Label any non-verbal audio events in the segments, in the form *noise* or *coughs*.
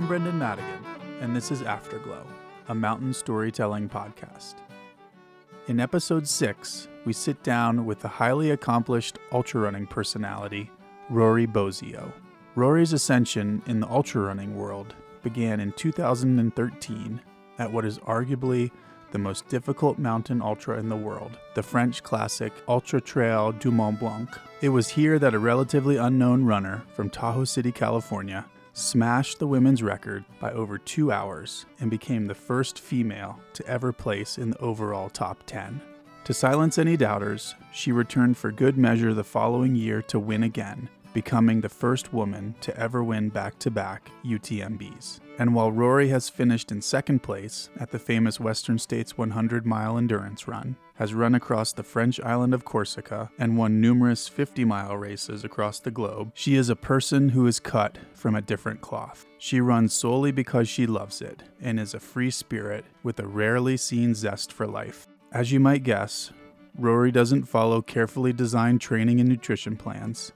I'm Brendan Madigan, and this is Afterglow, a mountain storytelling podcast. In episode 6, we sit down with the highly accomplished ultra running personality, Rory Bosio. Rory's ascension in the ultra running world began in 2013 at what is arguably the most difficult mountain ultra in the world, the French classic Ultra Trail du Mont Blanc. It was here that a relatively unknown runner from Tahoe City, California, smashed the women's record by over two hours and became the first female to ever place in the overall top 10. To silence any doubters, she returned for good measure the following year to win again, becoming the first woman to ever win back to back UTMBs. And while Rory has finished in second place at the famous Western States 100 mile endurance run, has run across the French island of Corsica, and won numerous 50 mile races across the globe, she is a person who is cut from a different cloth. She runs solely because she loves it and is a free spirit with a rarely seen zest for life. As you might guess, Rory doesn't follow carefully designed training and nutrition plans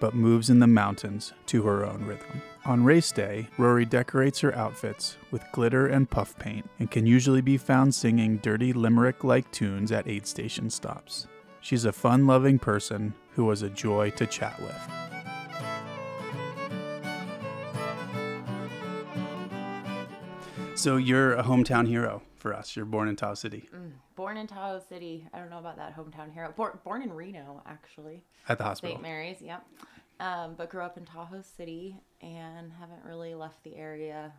but moves in the mountains to her own rhythm. On race day, Rory decorates her outfits with glitter and puff paint and can usually be found singing dirty limerick like tunes at aid station stops. She's a fun loving person who was a joy to chat with. So, you're a hometown hero for us. You're born in Tahoe City. Mm, born in Tahoe City. I don't know about that hometown hero. Born, born in Reno, actually. At the hospital. St. Mary's, yep. Um, but grew up in Tahoe City and haven't really left the area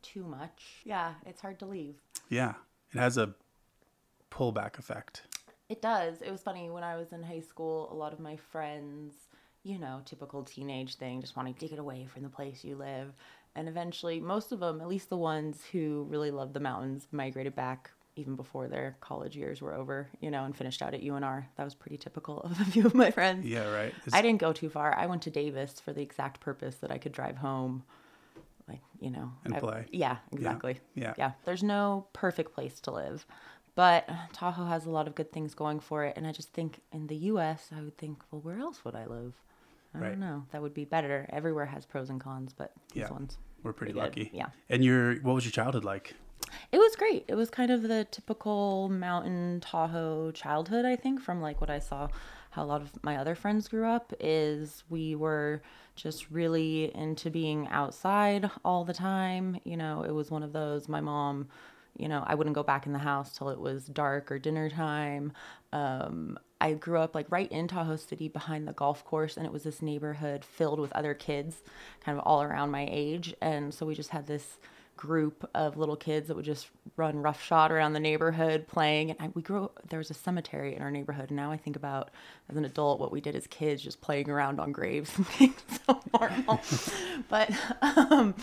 too much. Yeah, it's hard to leave. Yeah, it has a pullback effect. It does. It was funny when I was in high school, a lot of my friends, you know, typical teenage thing, just wanting to get away from the place you live. And eventually, most of them, at least the ones who really loved the mountains, migrated back even before their college years were over, you know, and finished out at UNR. That was pretty typical of a few of my friends. Yeah, right. It's... I didn't go too far. I went to Davis for the exact purpose that I could drive home, like, you know, and I, play. Yeah, exactly. Yeah. yeah. Yeah. There's no perfect place to live, but Tahoe has a lot of good things going for it. And I just think in the US, I would think, well, where else would I live? I right. don't know. That would be better. Everywhere has pros and cons, but these yeah. ones. We're pretty, pretty lucky. Good. Yeah. And your what was your childhood like? It was great. It was kind of the typical mountain Tahoe childhood, I think, from like what I saw how a lot of my other friends grew up is we were just really into being outside all the time. You know, it was one of those my mom you know, I wouldn't go back in the house till it was dark or dinner time. Um, I grew up like right in Tahoe City behind the golf course, and it was this neighborhood filled with other kids, kind of all around my age. And so we just had this group of little kids that would just run roughshod around the neighborhood playing. And I, we grew there was a cemetery in our neighborhood. And now I think about as an adult what we did as kids, just playing around on graves *laughs* and being so normal. *laughs* but um,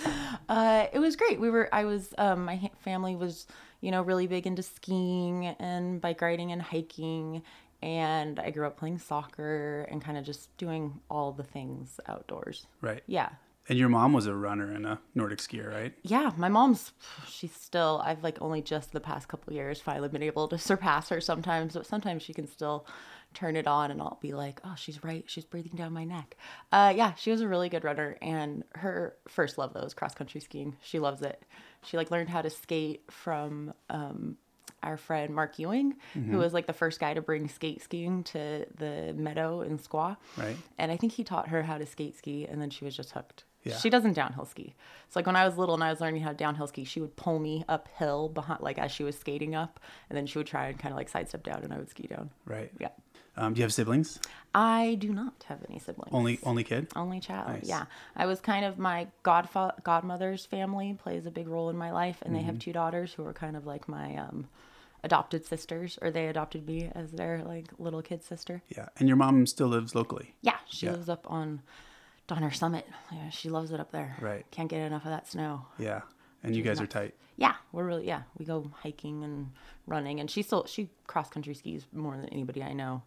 uh, it was great. We were, I was, um, my family was, you know, really big into skiing and bike riding and hiking. And I grew up playing soccer and kind of just doing all the things outdoors. Right. Yeah. And your mom was a runner and a Nordic skier, right? Yeah, my mom's she's still I've like only just the past couple years finally been able to *laughs* surpass her sometimes, but sometimes she can still turn it on and I'll be like, "Oh, she's right. She's breathing down my neck." Uh yeah, she was a really good runner and her first love though is cross country skiing. She loves it. She like learned how to skate from um our friend Mark Ewing, mm-hmm. who was like the first guy to bring skate skiing to the meadow in Squaw. Right. And I think he taught her how to skate ski and then she was just hooked. Yeah. She doesn't downhill ski. So like when I was little and I was learning how to downhill ski, she would pull me uphill behind like as she was skating up, and then she would try and kind of like sidestep down, and I would ski down. Right. Yeah. Um, do you have siblings? I do not have any siblings. Only only kid. Only child. Nice. Yeah. I was kind of my godfa- godmother's family plays a big role in my life, and Mm-hmm. they have two daughters who are kind of like my um, adopted sisters, or they adopted me as their like little kid sister. Yeah. And your mom still lives locally. Yeah, she Yeah. lives up on Donner Summit. Yeah, she loves it up there. Right. Can't get enough of that snow. Yeah. And you guys are tight. Yeah, we're really yeah. We go hiking and running, and she still she cross country skis more than anybody I know.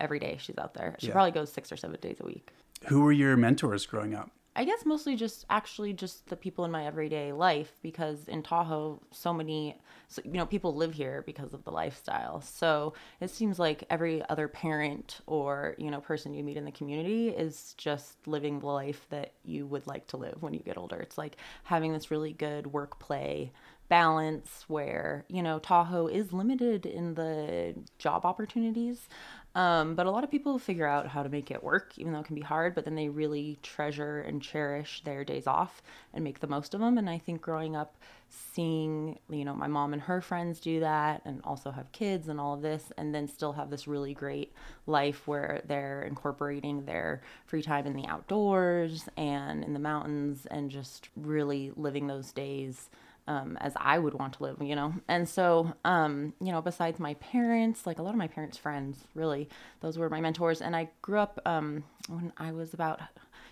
Every day she's out there. She Yeah. probably goes six or seven days a week. Who were your mentors growing up? I guess mostly just actually just the people in my everyday life because in Tahoe, so many, so, you know, people live here because of the lifestyle. So it seems like every other parent or, you know, person you meet in the community is just living the life that you would like to live when you get older. It's like having this really good work play balance where you know Tahoe is limited in the job opportunities um, but a lot of people figure out how to make it work even though it can be hard but then they really treasure and cherish their days off and make the most of them. And I think growing up seeing you know my mom and her friends do that and also have kids and all of this and then still have this really great life where they're incorporating their free time in the outdoors and in the mountains and just really living those days um, as I would want to live, you know? And so, um, you know, besides my parents, like a lot of my parents' friends, really, those were my mentors. And I grew up um, when I was about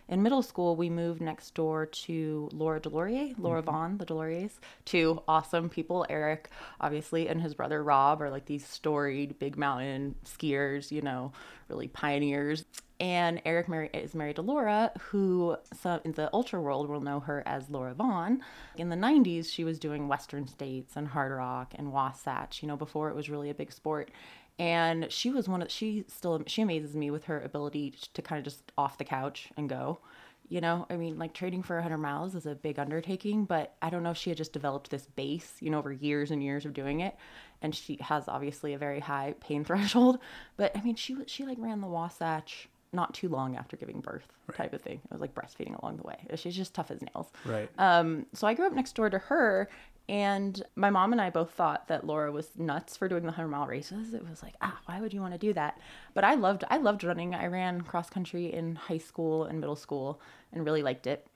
in middle school, we moved next door to Laura Deslauriers, Laura mm-hmm. Vaughn, the Deslauriers, two awesome people. Eric, obviously, and his brother Rob are like these storied big mountain skiers, you know, really pioneers. And Eric is married to Laura, who some in the ultra world will know her as Laura Vaughn. In the 90s, she was doing Western States and Hard Rock and Wasatch, you know, before it was really a big sport. And she was one of, she still, she amazes me with her ability to kind of just off the couch and go. You know, I mean, like trading for 100 miles is a big undertaking, but I don't know if she had just developed this base, you know, over years and years of doing it. And she has obviously a very high pain *laughs* threshold. But I mean, she she like ran the Wasatch not too long after giving birth right. type of thing. It was like breastfeeding along the way. She's just tough as nails. Right. Um, so I grew up next door to her and my mom and I both thought that Laura was nuts for doing the 100 mile races. It was like, ah, why would you want to do that? But I loved I loved running. I ran cross country in high school and middle school and really liked it.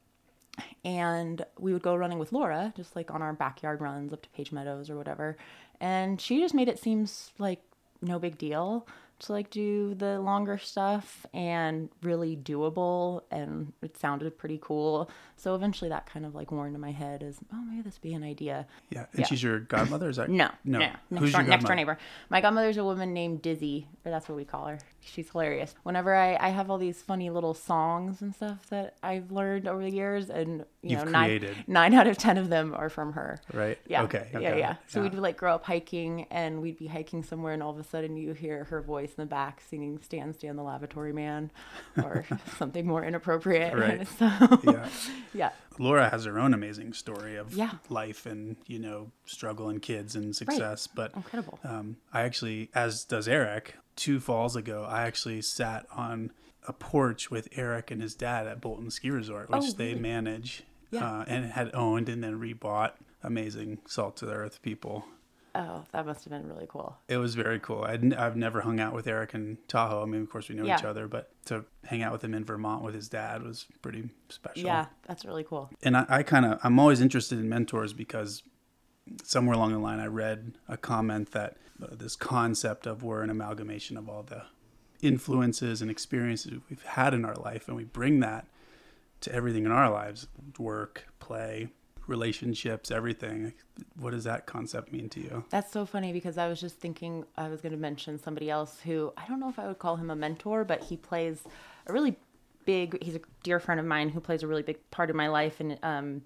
And we would go running with Laura, just like on our backyard runs up to Page Meadows or whatever. And she just made it seem like no big deal to like do the longer stuff and really doable and it sounded pretty cool. So eventually that kind of like warned in my head as oh maybe this be an idea. Yeah. And yeah. she's your godmother is that no. No, no. Next, Who's door, your next door neighbor. My godmother's a woman named dizzy or that's what we call her. She's hilarious. Whenever I, I have all these funny little songs and stuff that i've learned over the years and you You've know nine, nine out of ten of them are from her. Right. Yeah. Okay, yeah yeah. So yeah. we'd like grow up hiking and we'd be hiking somewhere and all of a sudden you hear her voice in the back singing Stan Stan the Lavatory Man or *laughs* something more inappropriate. Right. *laughs* So, yeah. yeah. Laura has her own amazing story of yeah. life and, you know, struggle and kids and success. Right. But incredible. Um, I actually, as does Eric, two falls ago, I actually sat on a porch with Eric and his dad at Bolton Ski Resort, which oh, they manage yeah. uh, and had owned and then rebought. Amazing salt to the earth people. Oh, that must have been really cool. It was very cool. i have never hung out with Eric in Tahoe. I mean, of course, we know yeah. each other, but to hang out with him in Vermont with his dad was pretty special. Yeah, that's really cool. And I, I kind of, I'm always interested in mentors because somewhere along the line I read a comment that uh, this concept of we're an amalgamation of all the influences and experiences we've had in our life, and we bring that to everything in our lives work, play, relationships, everything. What does that concept mean to you? That's so funny because I was just thinking I was going to mention somebody else who I don't know if I would call him a mentor, but he plays a really big. He's a dear friend of mine who plays a really big part of my life and um,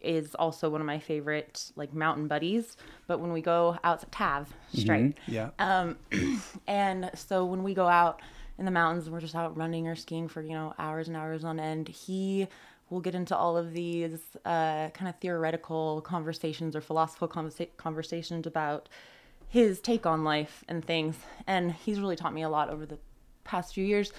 is also one of my favorite like mountain buddies. But when we go out to Tav, straight, mm-hmm. yeah. Um, *clears throat* and so when we go out in the mountains and we're just out running or skiing for you know hours and hours on end, he we'll get into all of these uh, kind of theoretical conversations or philosophical conversa- conversations about his take on life and things. And he's really taught me a lot over the past few years.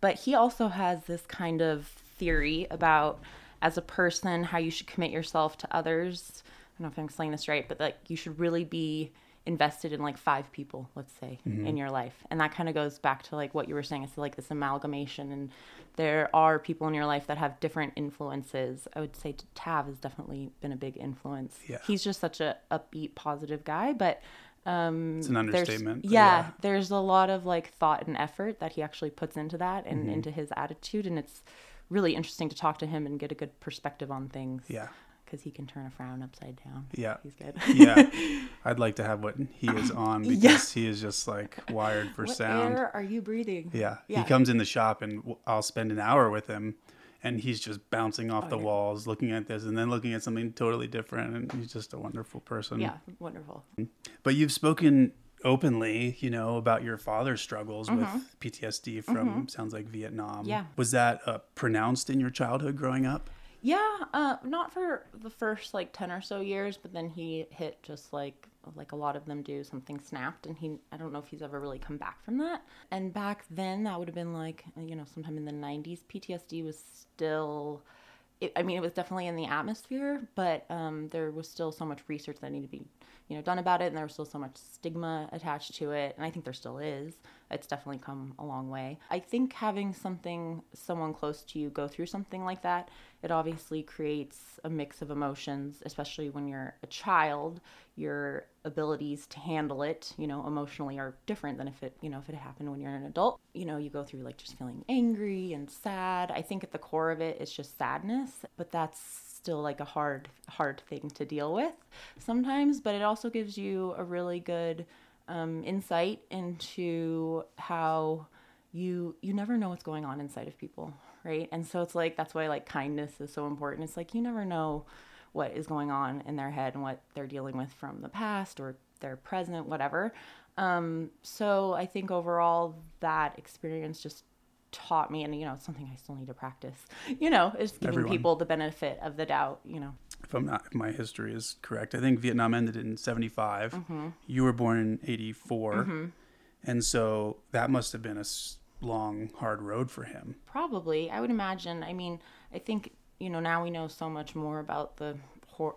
But he also has this kind of theory about, as a person, how you should commit yourself to others. I don't know if I'm explaining this right, but like you should really be invested in like five people, let's say, mm-hmm. in your life. And that kind of goes back to like what you were saying. It's like this amalgamation and there are people in your life that have different influences. I would say Tav has definitely been a big influence. Yeah. He's just such a upbeat, positive guy, but um it's an understatement. Yeah, yeah, there's a lot of like thought and effort that he actually puts into that and mm-hmm. into his attitude and it's really interesting to talk to him and get a good perspective on things. Yeah because he can turn a frown upside down. Yeah, he's good. yeah, *laughs* I'd like to have what he is *laughs* on because yeah. he is just like wired for what sound. Air are you breathing? Yeah. yeah, he comes in the shop and I'll spend an hour with him, and he's just bouncing off Oh, the yeah. walls, looking at this, and then looking at something totally different. And he's just a wonderful person. Yeah, wonderful. But you've spoken openly, you know, about your father's struggles with PTSD from sounds like Vietnam. Mm-hmm. Yeah. Was that uh, pronounced in your childhood growing up? Yeah, uh, not for the first like ten or so years, but then he hit just like like a lot of them do. Something snapped, and he I don't know if he's ever really come back from that. And back then, that would have been like you know sometime in the '90s. PTSD was still. It, I mean, it was definitely in the atmosphere, but um, there was still so much research that needed to be, you know, done about it, and there was still so much stigma attached to it, and I think there still is. It's definitely come a long way. I think having something, someone close to you, go through something like that, it obviously creates a mix of emotions, especially when you're a child. Your abilities to handle it, you know, emotionally are different than if it, you know, if it happened when you're an adult. You know, you go through like just feeling angry and sad. I think at the core of it, it's just sadness, but that's still like a hard, hard thing to deal with sometimes. But it also gives you a really good um, insight into how you you never know what's going on inside of people right? And so it's like that's why like kindness is so important. It's like you never know what is going on in their head and what they're dealing with from the past or their present whatever. Um, so i think overall that experience just taught me and you know it's something i still need to practice you know is giving Everyone. people the benefit of the doubt you know If I'm not, if my history is correct, I think Vietnam ended in '75. Mm-hmm. You were born in '84, and so that must have been a long, hard road for him. Probably, I would imagine. I mean, I think you know now we know so much more about the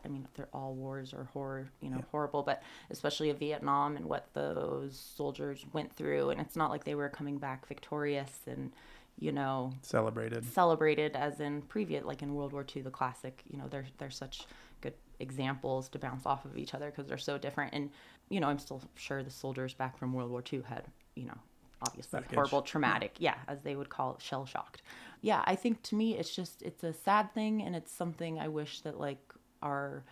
I mean, they're all wars are horror, you know, horrible, but especially of Vietnam and what those soldiers went through, and it's not like they were coming back victorious and you know Celebrated. celebrated as in previous like in World War II the classic you know they're they're such good examples to bounce off of each other because they're so different and you know I'm still sure the soldiers back from World War II had you know obviously Baggage. horrible traumatic yeah as they would call it shell shocked yeah I think to me it's just it's a sad thing and it's something I wish that like our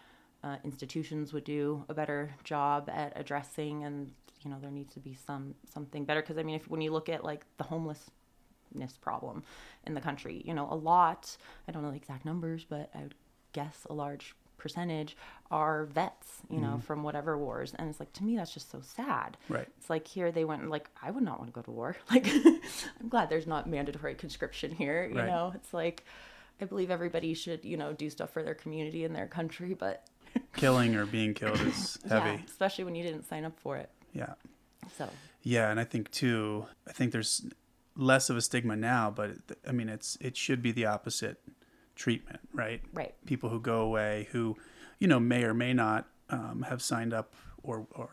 uh, institutions would do a better job at addressing and you know there needs to be some something better because I mean if when you look at like the homelessness problem in the country. You know, a lot, I don't know the exact numbers, but I would guess a large percentage are vets, you know, from whatever wars. And it's like, to me, that's just so sad. Right. It's like here they went, like, I would not want to go to war. *laughs* Like, *laughs* I'm glad there's not mandatory conscription here, you Right. know? It's like, I believe everybody should, you know, do stuff for their community and their country, but *laughs* Killing or being killed is heavy. yeah, especially when you didn't sign up for it. yeah. So, Yeah, and I think too. I think there's less of a stigma now, but I mean, it's it should be the opposite treatment, right? right. People who go away who, you know, may or may not um, have signed up or or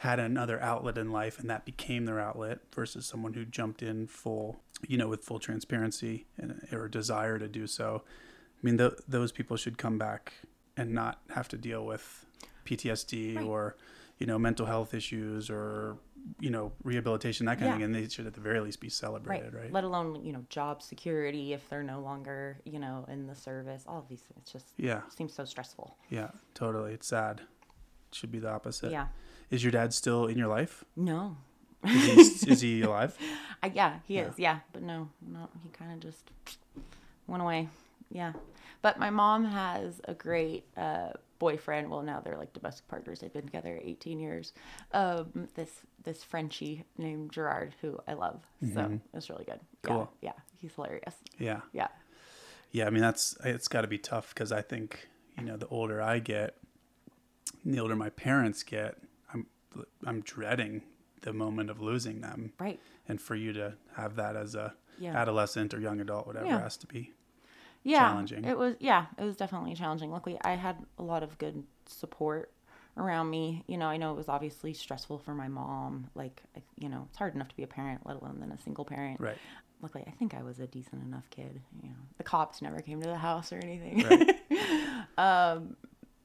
had another outlet in life, and that became their outlet, versus someone who jumped in full, you know, with full transparency and or desire to do so. I mean, th- those people should come back and not have to deal with PTSD Right. or you know mental health issues or you know rehabilitation that kind of thing and they should at the very least be celebrated right, Let alone, you know, job security if they're no longer, you know, in the service. All of these things it's just yeah seems so stressful. yeah totally it's sad it should be the opposite Yeah. Is your dad still in your life No. is he, is he *laughs* alive I, yeah, he Yeah. is. Yeah, but no, no, he kind of just went away. Yeah, but my mom has a great uh, boyfriend. Well, now they're like domestic partners. They've been together 18 years. Um, this this Frenchie named Gerard, who I love. So it's really good. Mm-hmm. Cool. Yeah, yeah, he's hilarious. yeah Yeah. yeah i mean that's it's got to be tough because i think you know the older i get the older my parents get i'm dreading the moment of losing them Right. and for you to have that as a Yeah. adolescent or young adult whatever Yeah. has to be yeah, challenging. It was yeah, it was definitely challenging. Luckily, I had a lot of good support around me. You know, I know it was obviously stressful for my mom. Like, you know, it's hard enough to be a parent, let alone then a single parent. right Luckily, I think I was a decent enough kid. You know, the cops never came to the house or anything. *laughs* um,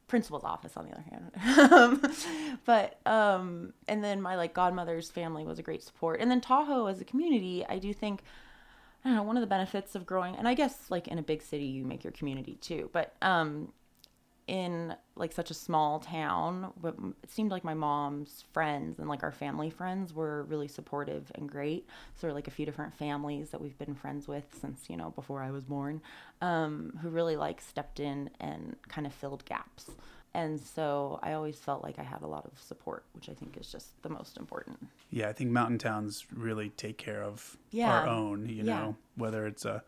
principal's office, on the other hand. *laughs* but um, and then my like godmother's family was a great support, and then Tahoe as a community, I do think. I don't know, one of the benefits of growing, and I guess like in a big city, you make your community too. But um, in like such a small town, but it seemed like my mom's friends and like our family friends were really supportive and great. So like a few different families that we've been friends with since, you know, before I was born, um, who really like stepped in and kind of filled gaps. And so I always felt like I had a lot of support, which I think is just the most important. Yeah, I think mountain towns really take care of Yeah. our own, you Yeah. know, whether it's a,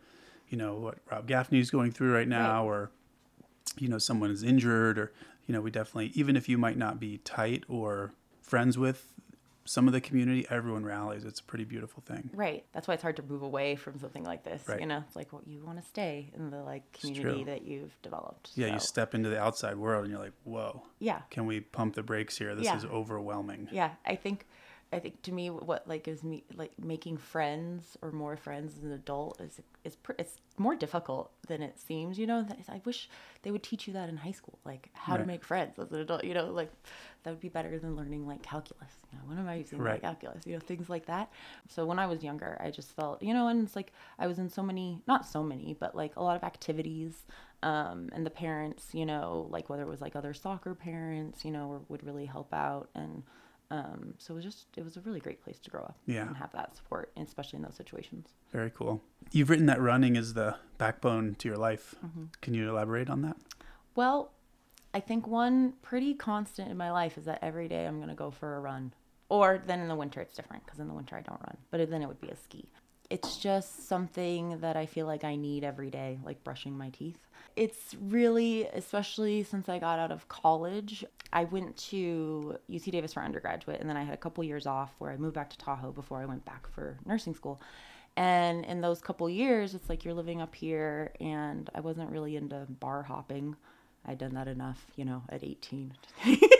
you know, what Rob Gaffney's going through right now Right. or, you know, someone is injured or, you know, we definitely, even if you might not be tight or friends with some of the community, everyone rallies. It's a pretty beautiful thing. Right. That's why it's hard to move away from something like this. Right. You know, it's like, well, you want to stay in the like community that you've developed. Yeah, you step into the outside world and you're like, whoa, yeah. can we pump the brakes here? This Yeah. is overwhelming. Yeah, I think, I think to me, what like is me like making friends or more friends as an adult is is pr- it's more difficult than it seems. You know, I wish they would teach you that in high school, like how Right. to make friends as an adult. You know, like that would be better than learning like calculus. You know, when am I using Right. like calculus? You know, things like that. So when I was younger, I just felt, you know, and it's like I was in so many, not so many, but like a lot of activities. Um, and the parents, you know, like whether it was like other soccer parents, you know, would really help out. And um, so it was just, it was a really great place to grow up Yeah. and have that support, especially in those situations. Very cool. You've written that running is the backbone to your life. Mm-hmm. Can you elaborate on that? Well, I think one pretty constant in my life is that every day I'm going to go for a run. Or then in the winter, it's different because in the winter I don't run, but then it would be a ski. It's just something that I feel like I need every day, like brushing my teeth. It's really, especially since I got out of college, I went to UC Davis for undergraduate, and then I had a couple years off where I moved back to Tahoe before I went back for nursing school. And in those couple years, it's like you're living up here, and I wasn't really into bar hopping. I'd done that enough, you know, at 18. *laughs*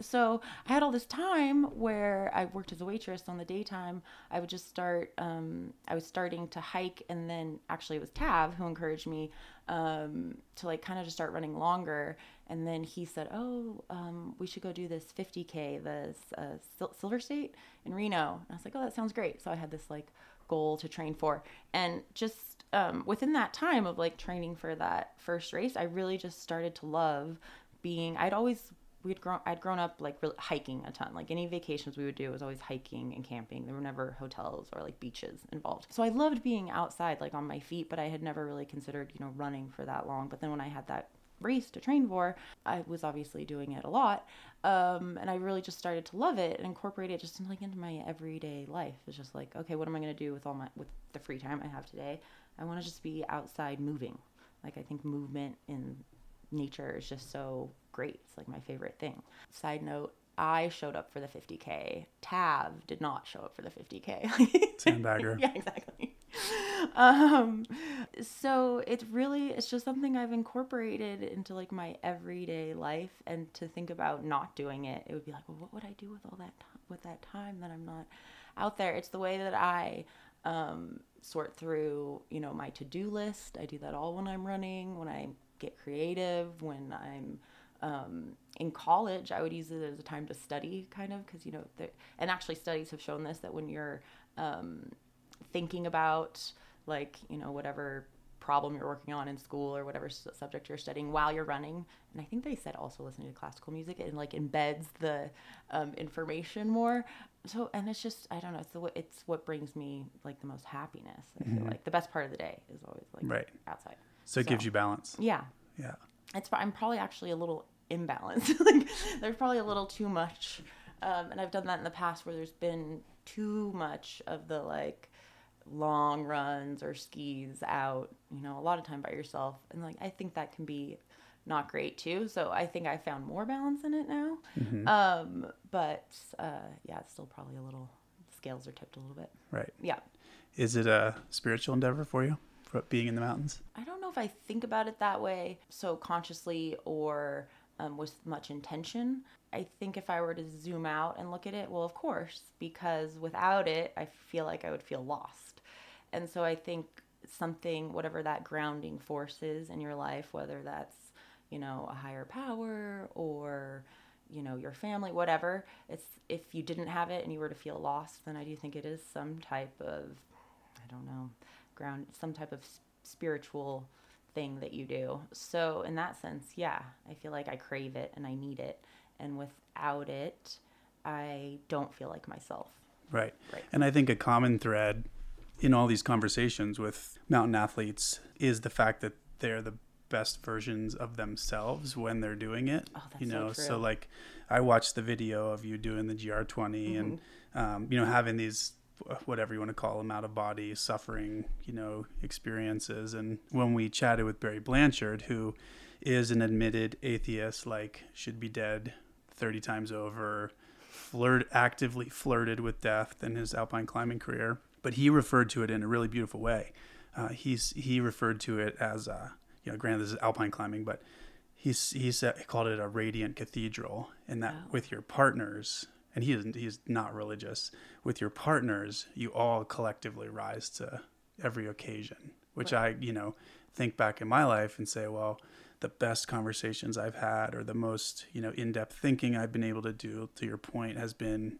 so I had all this time where I worked as a waitress on the daytime. I would just start, um, I was starting to hike, and then actually it was Tav who encouraged me um, to like kind of just start running longer. And then he said, Oh, um, we should go do this 50K, the uh, Sil- Silver State in Reno. And I was like, Oh, that sounds great. So I had this like goal to train for. And just um, within that time of like training for that first race, I really just started to love being. I'd always we'd grown. I'd grown up like really hiking a ton. Like any vacations we would do was always hiking and camping. There were never hotels or like beaches involved. So I loved being outside, like on my feet. But I had never really considered you know running for that long. But then when I had that race to train for, I was obviously doing it a lot. Um, and I really just started to love it and incorporate it just like into my everyday life. It's just like, okay, what am I going to do with all my, with the free time I have today? I want to just be outside moving. Like I think movement in nature is just so great. It's like my favorite thing. Side note, I showed up for the 50K. Tav did not show up for the 50K. *laughs* Sandbagger. yeah, exactly. Um, so it's really it's just something I've incorporated into like my everyday life, and to think about not doing it, it would be like, well, what would I do with all that time, with that time that I'm not out there? It's the way that I um, sort through, you know, my to do list. I do that all when I'm running, when I get creative, when I'm um, in college, I would use it as a time to study, kind of, because you know, and actually studies have shown this that when you're um, thinking about like you know whatever problem you're working on in school or whatever s- subject you're studying while you're running and i think they said also listening to classical music and like embeds the um, information more. So and it's just i don't know it's the it's what brings me like the most happiness i feel like. The best part of the day is always like Right. outside So it gives you balance. yeah Yeah. it's I'm probably actually a little imbalanced. *laughs* like there's probably a little too much, um, and I've done that in the past where there's been too much of the like long runs or skis out. You know, a lot of time by yourself, and like I think that can be not great too. So I think I found more balance in it now. Um, but uh, yeah, it's still probably a little scales are tipped a little bit. Right. Yeah. Is it a spiritual endeavor for you, being in the mountains? I don't know if I think about it that way so consciously or um, with much intention. I think if I were to zoom out and look at it, well, of course, because without it, I feel like I would feel lost. And so I think something, whatever that grounding force is in your life, whether that's, you know, a higher power or, you know, your family, whatever, it's if you didn't have it and you were to feel lost, then I do think it is some type of, I don't know, ground, some type of spiritual thing that you do. So in that sense, yeah, I feel like I crave it and I need it. And without it, I don't feel like myself. Right. Right. And I think a common thread in all these conversations with mountain athletes is the fact that they're the best versions of themselves when they're doing it. Oh, that's you so know, true. like I watched the video of you doing the GR20 and Mm-hmm. um, you know having these whatever you want to call them out of body suffering, you know, experiences and when we chatted with Barry Blanchard who is an admitted atheist like should be dead 30 times over flirt actively flirted with death in his alpine climbing career but he referred to it in a really beautiful way uh, he's he referred to it as uh, you know granted this is alpine climbing but he's he said he called it a radiant cathedral and that Wow. with your partners and he isn't he's not religious with your partners you all collectively rise to every occasion which i you know think back in my life and say well the best conversations i've had or the most you know in-depth thinking i've been able to do to your point has been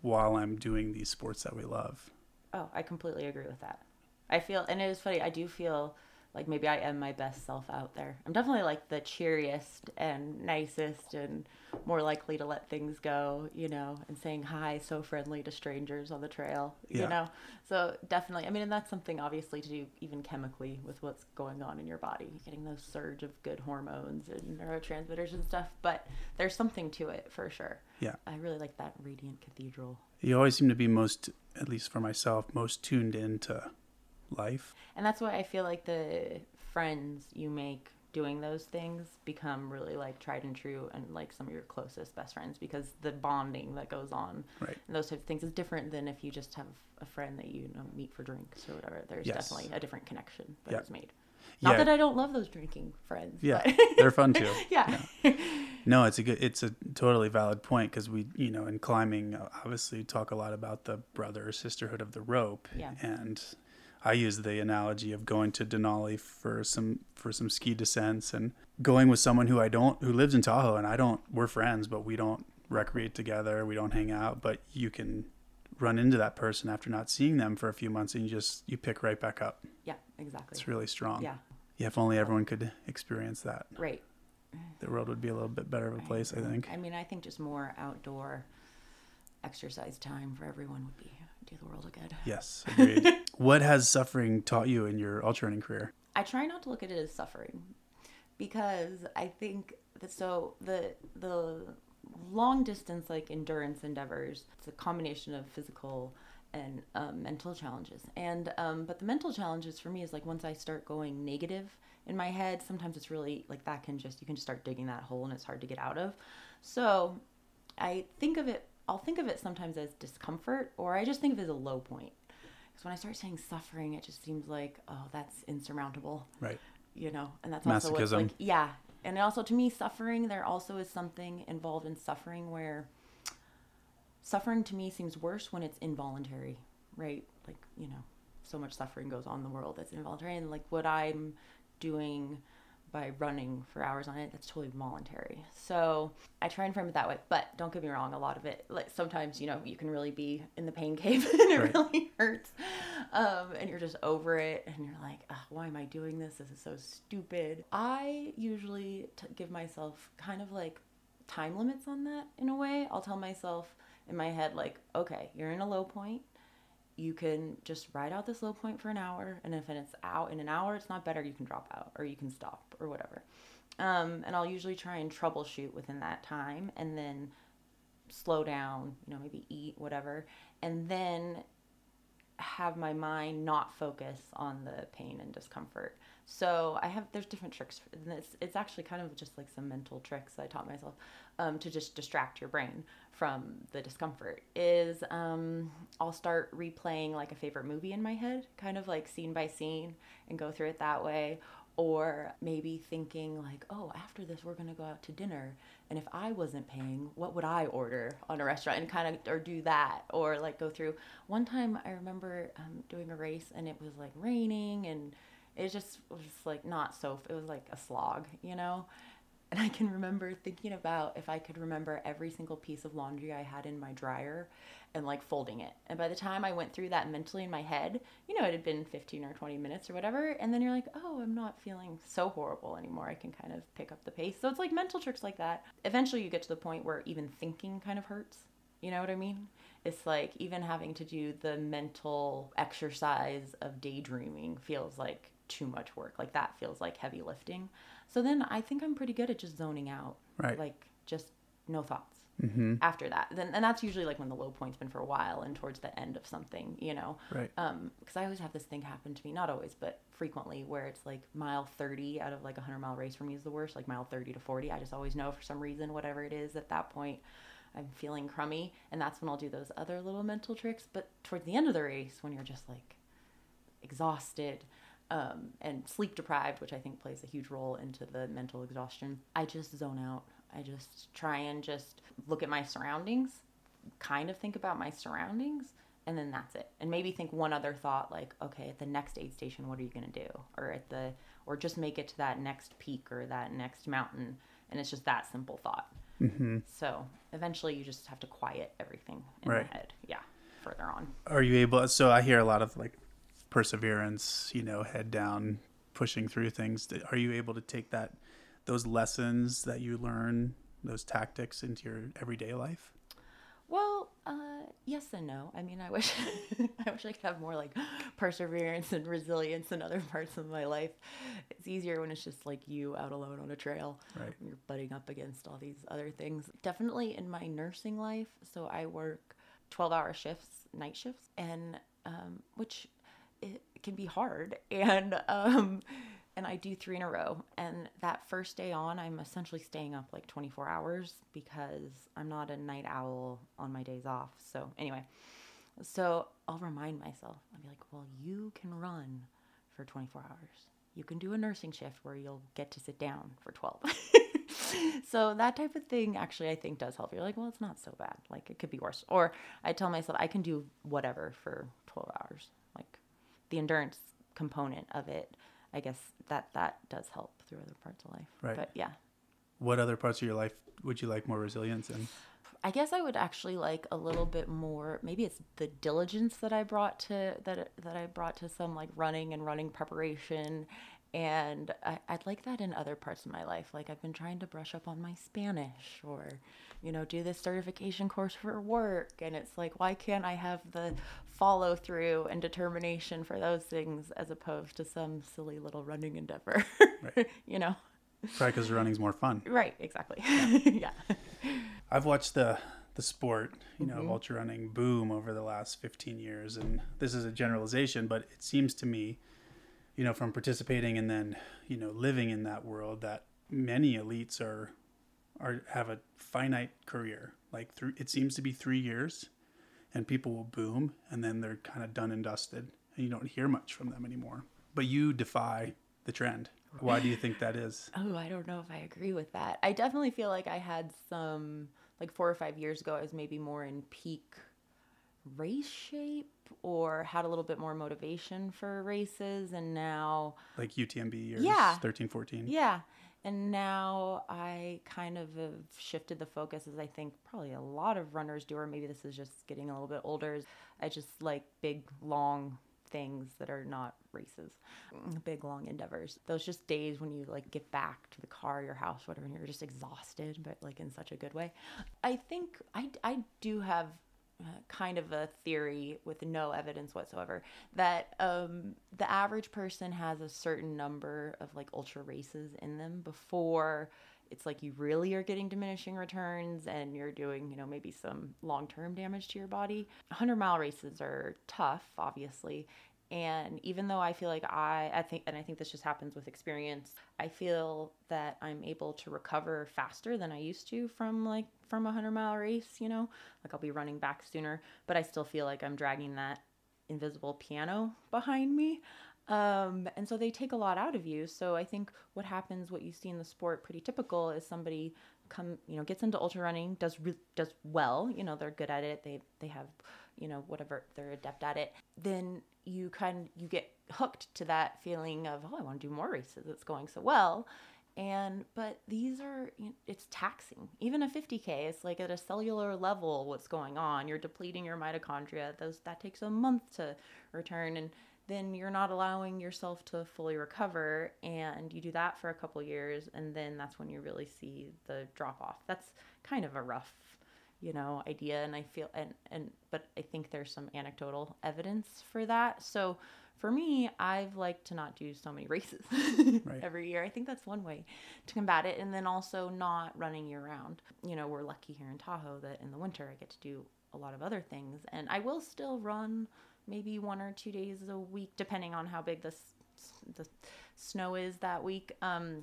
while i'm doing these sports that we love Oh, I completely agree with that. I feel, and it is funny. I do feel like maybe I am my best self out there. I'm definitely like the cheeriest and nicest and more likely to let things go, you know, and saying hi so friendly to strangers on the trail, Yeah. you know. So definitely, I mean, and that's something obviously to do even chemically with what's going on in your body, getting those surge of good hormones and neurotransmitters and stuff. But there's something to it for sure. Yeah. I really like that radiant cathedral. you always seem to be most at least for myself most tuned into life And that's why I feel like the friends you make doing those things become really like tried and true and like some of your closest best friends because the bonding that goes on Right. and those types of things is different than if you just have a friend that you know meet for drinks or whatever. There's Yes. definitely a different connection that Yeah. is made. Not Yeah. that I don't love those drinking friends. yeah *laughs* they're fun too *laughs* yeah. No, it's a good, it's a totally valid point because we, you know, in climbing, obviously talk a lot about the brother or sisterhood of the rope. Yeah. And I use the analogy of going to Denali for some for some ski descents and going with someone who I don't who lives in Tahoe and I don't we're friends but we don't recreate together we don't hang out but you can run into that person after not seeing them for a few months and you just you pick right back up. Yeah, exactly. it's really strong. Yeah, yeah if only everyone could experience that. Right. the world would be a little bit better of a place I think. I mean, I think just more outdoor exercise time for everyone would be do the world a good. Yes, *laughs* agreed. what has suffering taught you in your ultra running career? I try not to look at it as suffering because I think that so the the long distance like endurance endeavors it's a combination of physical and um, mental challenges and um, but the mental challenges for me is like once I start going negative in my head sometimes it's really like that can just you can just start digging that hole and it's hard to get out of so I think of it I'll think of it sometimes as discomfort or I just think of it as a low point. Because when I start saying suffering it just seems like oh that's insurmountable. Right. you know and that's also what's like yeah. And also to me suffering there also is something involved in suffering where suffering to me seems worse when it's involuntary right? Like you know so much suffering goes on in the world that's involuntary. And like what i'm doing by running for hours on it that's totally voluntary. So i try and frame it that way but don't get me wrong a lot of it like sometimes you know you can really be in the pain cave *laughs* and it Right. really hurts um, and you're just over it and you're like why am i doing this? This is so stupid. I usually t- give myself kind of like time limits on that in a way. I'll tell myself in my head like okay you're in a low point you can just ride out this low point for an hour and if it's out in an hour it's not better you can drop out or you can stop or whatever um, and i'll usually try and troubleshoot within that time and then slow down you know maybe eat whatever and then have my mind not focus on the pain and discomfort. So I have there's different tricks. It's it's actually kind of just like some mental tricks I taught myself um, to just distract your brain from the discomfort. Is um, I'll start replaying like a favorite movie in my head, kind of like scene by scene, and go through it that way. Or maybe thinking like, oh, after this we're gonna go out to dinner, and if I wasn't paying, what would I order on a restaurant? And kind of or do that, or like go through. One time I remember um, doing a race and it was like raining and it just was like not so. It was like a slog, you know. And I can remember thinking about if I could remember every single piece of laundry I had in my dryer and like folding it. And by the time I went through that mentally in my head, you know, it had been 15 or 20 minutes or whatever. And then you're like, oh, I'm not feeling so horrible anymore. I can kind of pick up the pace. So it's like mental tricks like that. Eventually, you get to the point where even thinking kind of hurts. You know what I mean? It's like even having to do the mental exercise of daydreaming feels like too much work. Like that feels like heavy lifting. So then I think I'm pretty good at just zoning out. Right. Like just no thoughts mm-hmm. after that. Then and that's usually like when the low point's been for a while and towards the end of something, you know. Right. Um, because I always have this thing happen to me, not always, but frequently, where it's like mile thirty out of like a hundred mile race for me is the worst. Like mile thirty to forty, I just always know for some reason, whatever it is, at that point, I'm feeling crummy, and that's when I'll do those other little mental tricks. But towards the end of the race, when you're just like exhausted. Um, and sleep deprived, which I think plays a huge role into the mental exhaustion. I just zone out. I just try and just look at my surroundings, kind of think about my surroundings, and then that's it. And maybe think one other thought like, okay, at the next aid station, what are you going to do? Or at the or just make it to that next peak or that next mountain, and it's just that simple thought. Mm-hmm. So eventually, you just have to quiet everything in right. the head. Yeah, further on. Are you able? So I hear a lot of like perseverance. You know, head down, pushing through things. Are you able to take that? those lessons that you learn, those tactics into your everyday life? Well, uh, yes and no. I mean, I wish *laughs* I wish I could have more like perseverance and resilience in other parts of my life. It's easier when it's just like you out alone on a trail. Right. You're butting up against all these other things. Definitely in my nursing life. So I work 12 hour shifts, night shifts, and um, which can be hard. *laughs* And um, and I do three in a row. And that first day on, I'm essentially staying up like 24 hours because I'm not a night owl on my days off. So, anyway, so I'll remind myself, I'll be like, well, you can run for 24 hours. You can do a nursing shift where you'll get to sit down for 12. *laughs* so that type of thing actually I think does help. You're like, well, it's not so bad. Like it could be worse. Or I tell myself I can do whatever for 12 hours. The endurance component of it I guess that that does help through other parts of life. Right. But yeah. What other parts of your life would you like more resilience in? I guess I would actually like a little bit more. Maybe it's the diligence that I brought to that that I brought to some like running and running preparation, and I, would like that in other parts of my life. Like I've been trying to brush up on my Spanish, or you know, do this certification course for work. And it's like, why can't I have the follow through and determination for those things as opposed to some silly little running endeavor? Right. *laughs* you know? Probably because running's more fun. Right, exactly. *laughs* yeah. I've watched the the sport, you know, mm-hmm. of ultra running boom over the last 15 years. And this is a generalization, but it seems to me, you know, from participating and then, you know, living in that world that many elites are are have a finite career. Like through, it seems to be three years, and people will boom, and then they're kind of done and dusted, and you don't hear much from them anymore. But you defy the trend. Why do you think that is? *laughs* Oh, I don't know if I agree with that. I definitely feel like I had some like four or five years ago. I was maybe more in peak race shape or had a little bit more motivation for races and now like UTMB years yeah 13 14 yeah and now I kind of have shifted the focus, as I think probably a lot of runners do, or maybe this is just getting a little bit older. I just like big, long things that are not races, big, long endeavors. Those just days when you like get back to the car, your house, whatever, and you're just exhausted, but like in such a good way. I think I, I do have kind of a theory with no evidence whatsoever that um, the average person has a certain number of like ultra races in them before it's like you really are getting diminishing returns and you're doing you know maybe some long-term damage to your body. 100 mile races are tough obviously and even though i feel like i i think and i think this just happens with experience i feel that i'm able to recover faster than i used to from like from a 100 mile race you know? Like i'll be running back sooner but i still feel like i'm dragging that invisible piano behind me. Um, and so they take a lot out of you. So i think what happens what you see in the sport pretty typical is somebody come you know gets into ultra running does re- does well you know they're good at it they they have you know whatever they're adept at it. Then you kind you get hooked to that feeling of oh i want to do more races it's going so well. And but these are it's taxing. Even a 50k it's like at a cellular level what's going on. You're depleting your mitochondria. Those that takes a month to return and then you're not allowing yourself to fully recover and you do that for a couple years and then that's when you really see the drop off. That's kind of a rough you know idea and i feel and and but i think there's some anecdotal evidence for that so for me, I've liked to not do so many *laughs* races right. every year. I think that's one way to combat it. And then also not running year round. You know, we're lucky here in Tahoe that in the winter I get to do a lot of other things. And I will still run maybe one or two days a week, depending on how big this the snow is that week. Um,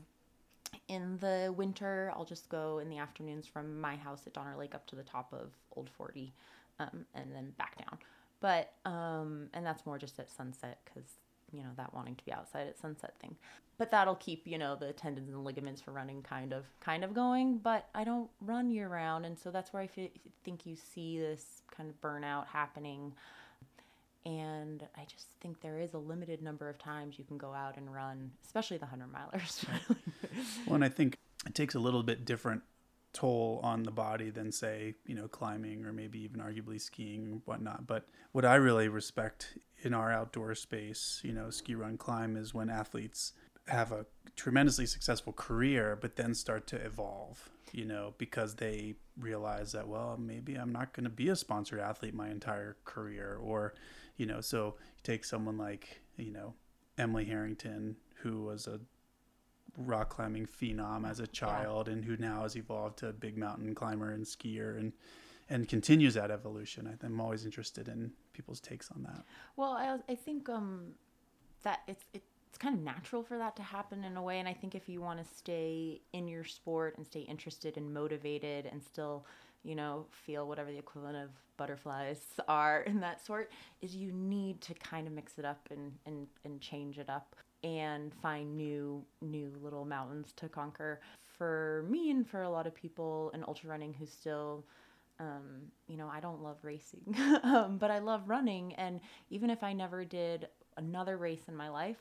in the winter, I'll just go in the afternoons from my house at Donner Lake up to the top of Old Forty, um, and then back down. But um, and that's more just at sunset because you know that wanting to be outside at sunset thing. But that'll keep you know the tendons and ligaments for running kind of kind of going. But I don't run year round, and so that's where I think you see this kind of burnout happening. And I just think there is a limited number of times you can go out and run, especially the hundred milers. *laughs* well, and I think it takes a little bit different toll on the body than say you know climbing or maybe even arguably skiing and whatnot. But what i really respect in our outdoor space you know ski run climb is when athletes have a tremendously successful career but then start to evolve you know because they realize that well maybe i'm not going to be a sponsored athlete my entire career. Or you know so you take someone like you know emily harrington who was a rock climbing phenom as a child yeah. and who now has evolved to a big mountain climber and skier and and continues that evolution. I'm always interested in people's takes on that. Well, I, I think um, that it's it's kind of natural for that to happen in a way, and I think if you want to stay in your sport and stay interested and motivated and still, you know, feel whatever the equivalent of butterflies *laughs* are in that sort, is you need to kind of mix it up and and and change it up and find new new little mountains to conquer. For me and for a lot of people in ultra running who still um, you know, I don't love racing, *laughs* um, but I love running. And even if I never did another race in my life,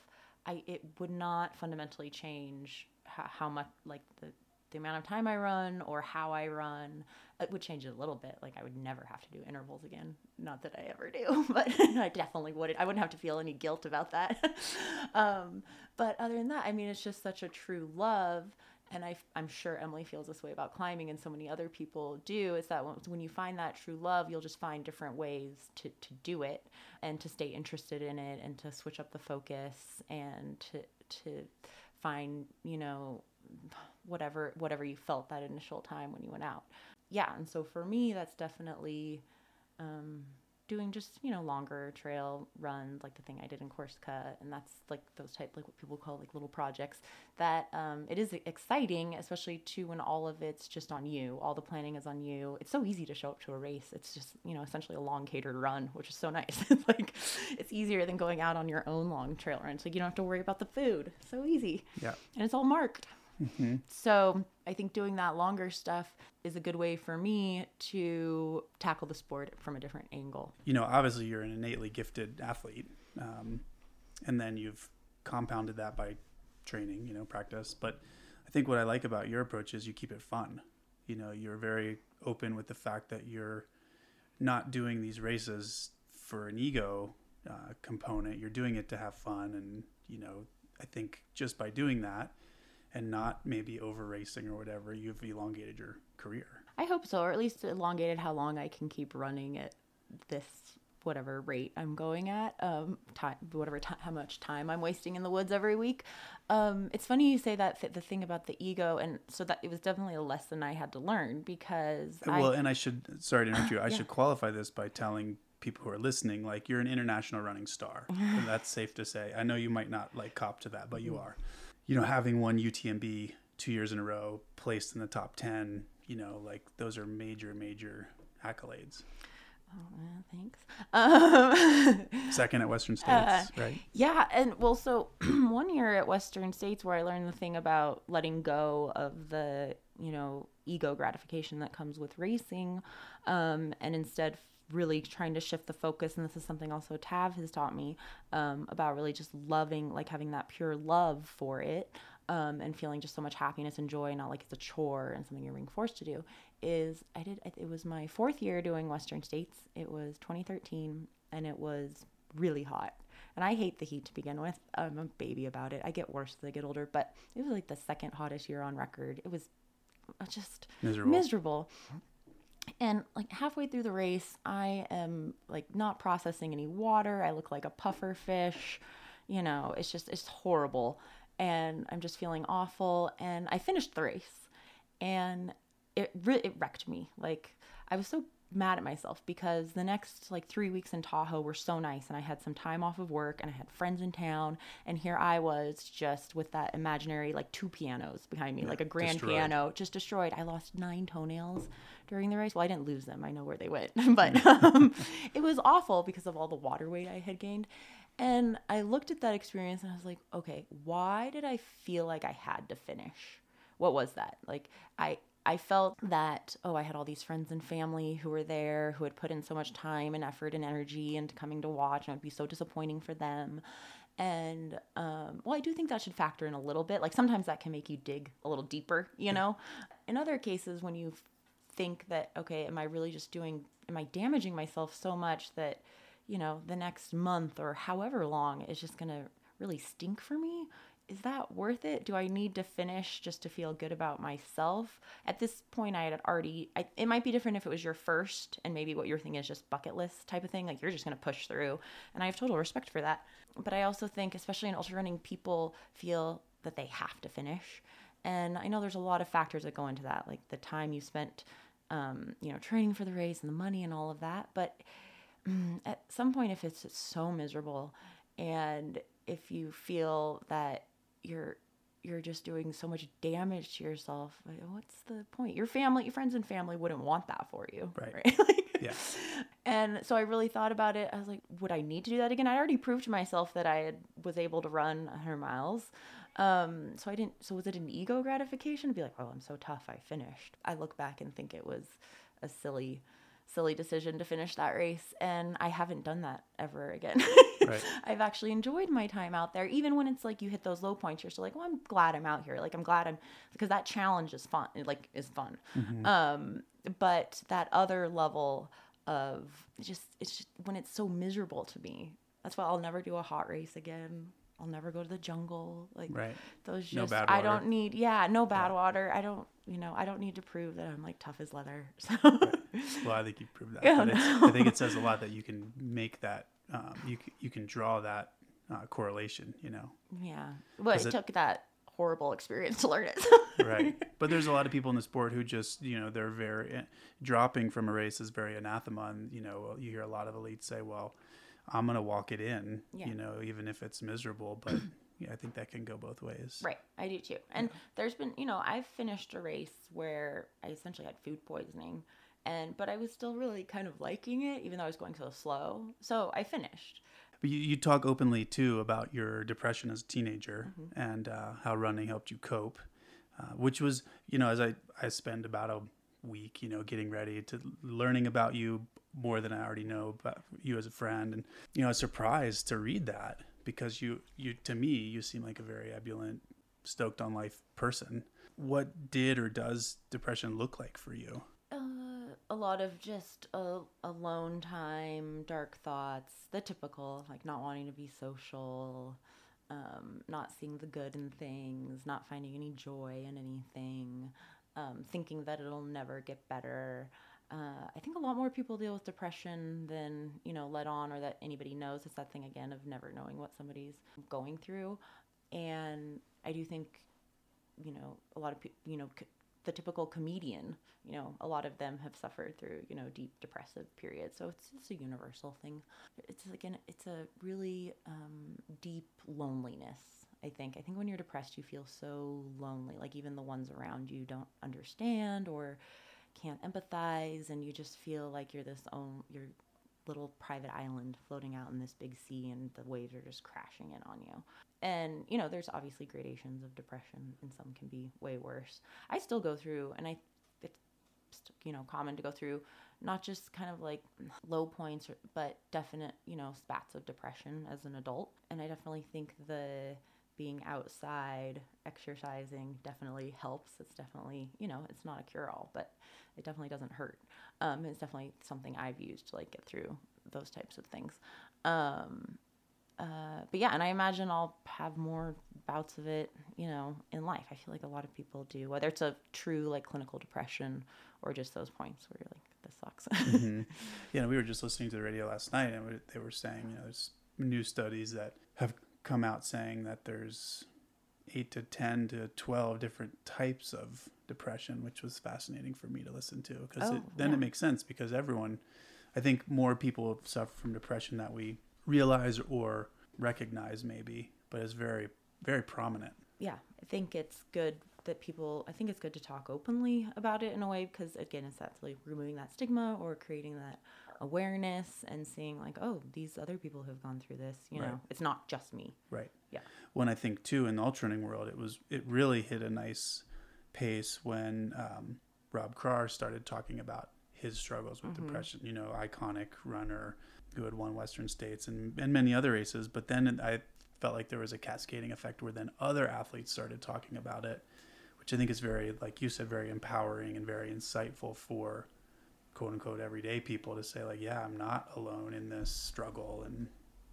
I it would not fundamentally change how, how much like the the amount of time I run or how I run. It would change it a little bit. Like I would never have to do intervals again. Not that I ever do, *laughs* but *laughs* I definitely wouldn't. I wouldn't have to feel any guilt about that. *laughs* um, but other than that, I mean, it's just such a true love. And I, I'm sure Emily feels this way about climbing, and so many other people do. Is that when you find that true love, you'll just find different ways to, to do it and to stay interested in it and to switch up the focus and to, to find, you know, whatever whatever you felt that initial time when you went out. Yeah, and so for me, that's definitely um, doing just you know longer trail runs, like the thing I did in Corsica, and that's like those type like what people call like little projects. That um, it is exciting, especially too when all of it's just on you. All the planning is on you. It's so easy to show up to a race. It's just you know essentially a long catered run, which is so nice. *laughs* it's like it's easier than going out on your own long trail run. So you don't have to worry about the food. So easy. Yeah. And it's all marked. Mm-hmm. So I think doing that longer stuff is a good way for me to tackle the sport from a different angle. You know, obviously you're an innately gifted athlete, um, and then you've compounded that by training, you know, practice. But I think what I like about your approach is you keep it fun. You know, you're very open with the fact that you're not doing these races for an ego uh, component. You're doing it to have fun, and you know, I think just by doing that and not maybe over racing or whatever, you've elongated your career. I hope so, or at least elongated how long I can keep running at this whatever rate I'm going at, um, time, whatever time, how much time I'm wasting in the woods every week. Um, it's funny you say that th- the thing about the ego, and so that it was definitely a lesson I had to learn because. Well, I, and I should sorry to interrupt you. I *coughs* yeah. should qualify this by telling people who are listening, like you're an international running star. *laughs* that's safe to say. I know you might not like cop to that, but you are you know, having won UTMB two years in a row, placed in the top 10, you know, like those are major, major accolades. Oh, thanks. Um, *laughs* Second at Western States, uh, right? Yeah. And well, so *clears throat* one year at Western States where I learned the thing about letting go of the, you know, ego gratification that comes with racing um, and instead really trying to shift the focus and this is something also tav has taught me um, about really just loving like having that pure love for it um, and feeling just so much happiness and joy, not like it's a chore and something you're being forced to do, is I did, it was my fourth year doing Western States. It was 2013 and it was really hot. And I hate the heat to begin with. I'm a baby about it. I get worse as I get older, but it was like the second hottest year on record. It was uh, just Miserable. miserable. And like halfway through the race, I am like not processing any water. I look like a puffer fish. You know, it's just it's horrible. And I'm just feeling awful. And I finished the race. And it re- it wrecked me. Like I was so mad at myself because the next like three weeks in Tahoe were so nice and I had some time off of work and I had friends in town and here I was just with that imaginary like two pianos behind me, like a grand destroyed. piano, just destroyed. I lost nine toenails during the race. Well, I didn't lose them. I know where they went, *laughs* but um, it was awful because of all the water weight I had gained. And I looked at that experience and I was like, okay, why did I feel like I had to finish? What was that? Like I I felt that, oh, I had all these friends and family who were there who had put in so much time and effort and energy into coming to watch, and it would be so disappointing for them. And, um, well, I do think that should factor in a little bit. Like sometimes that can make you dig a little deeper, you know? In other cases, when you think that, okay, am I really just doing, am I damaging myself so much that, you know, the next month or however long is just going to really stink for me? Is that worth it? Do I need to finish just to feel good about myself? At this point, I had already, I, it might be different if it was your first and maybe what you're thinking is just bucket list type of thing. Like you're just going to push through. And I have total respect for that. But I also think, especially in ultra running, people feel that they have to finish. And I know there's a lot of factors that go into that, like the time you spent, um, you know, training for the race and the money and all of that. But mm, at some point, if it's so miserable and if you feel that you're you're just doing so much damage to yourself. Like, what's the point? Your family, your friends and family wouldn't want that for you. Right. *laughs* like, Yeah. And so I really thought about it. I was like, would I need to do that again? I already proved to myself that I had, was able to run 100 miles. Um, so I didn't, so was it an ego gratification to be like, oh, I'm so tough. I finished. I look back and think it was a silly, silly decision to finish that race. And I haven't done that ever again. *laughs* Right. *laughs* I've actually enjoyed my time out there, even when it's like you hit those low points. You're still like, well, I'm glad I'm out here. Like I'm glad I'm because that challenge is fun. Like is fun. Um, but that other level of just it's just when it's so miserable to me. That's why I'll never do a hot race again. I'll never go to the jungle. Like Right. those No just bad I don't need. Yeah, no bad water. I don't. You know, I don't need to prove that I'm like tough as leather. *laughs* So Well, I think you proved that. Yeah, but it's, no. I think it says a lot that you can make that, um, you, you can draw that uh, correlation, you know? yeah, but it it- took that horrible experience to learn it. *laughs* right but there's a lot of people in the sport who just you know they're very eh, dropping from a race is very anathema and you know you hear a lot of elites say well i'm gonna walk it in Yeah. you know even if it's miserable but *clears throat* yeah i think that can go both ways Right, I do too. And there's been, you know, I've finished a race where I essentially had food poisoning, and but I was still really kind of liking it, even though I was going so slow. So I finished. but you, you talk openly too about your depression as a teenager Mm-hmm. and uh, how running helped you cope uh, which was you know as i i spend about a week you know getting ready to learning about you more than i already know about you as a friend and you know i was surprised to read that because you you to me you seem like a very ebullient stoked on life person what did or does depression look like for you a lot of just uh, alone time, dark thoughts, the typical, like not wanting to be social, um, not seeing the good in things, not finding any joy in anything, um, thinking that it'll never get better. Uh, I think a lot more people deal with depression than you know let on or that anybody knows. It's that thing again of never knowing what somebody's going through, and I do think you know a lot of people you know c- the typical comedian you know a lot of them have suffered through you know deep depressive periods. So it's, it's a universal thing. It's again it's a really um, deep loneliness i think. I think when you're depressed you feel so lonely. Like even the ones around you don't understand or can't empathize and you just feel like you're this own your little private island floating out in this big sea and the waves are just crashing in on you and you know there's obviously gradations of depression and some can be way worse i still go through and i it's you know common to go through not just kind of like low points but definite you know spats of depression as an adult and i definitely think the being outside, exercising definitely helps. It's definitely, you know, it's not a cure all, but it definitely doesn't hurt. Um, it's definitely something I've used to like get through those types of things. Um, uh, but yeah, and I imagine I'll have more bouts of it, you know, in life. I feel like a lot of people do, whether it's a true like clinical depression or just those points where you're like, this sucks. *laughs* mm-hmm. Yeah, we were just listening to the radio last night, and they were saying, you know, there's new studies that have come out saying that there's eight to 10 to 12 different types of depression, which was fascinating for me to listen to because oh, then yeah. it makes sense because everyone, I think more people suffer from depression that we realize or recognize maybe, but it's very, very prominent. Yeah, I think it's good that people, I think it's good to talk openly about it in a way because, again, it's that like removing that stigma or creating that awareness and seeing like oh these other people have gone through this you right. know it's not just me right yeah when i think too in the ultra running world it was it really hit a nice pace when um, rob Krar started talking about his struggles with mm-hmm. depression you know iconic runner who had won western states and, and many other races but then i felt like there was a cascading effect where then other athletes started talking about it which i think is very like you said very empowering and very insightful for quote unquote everyday people to say like yeah i'm not alone in this struggle and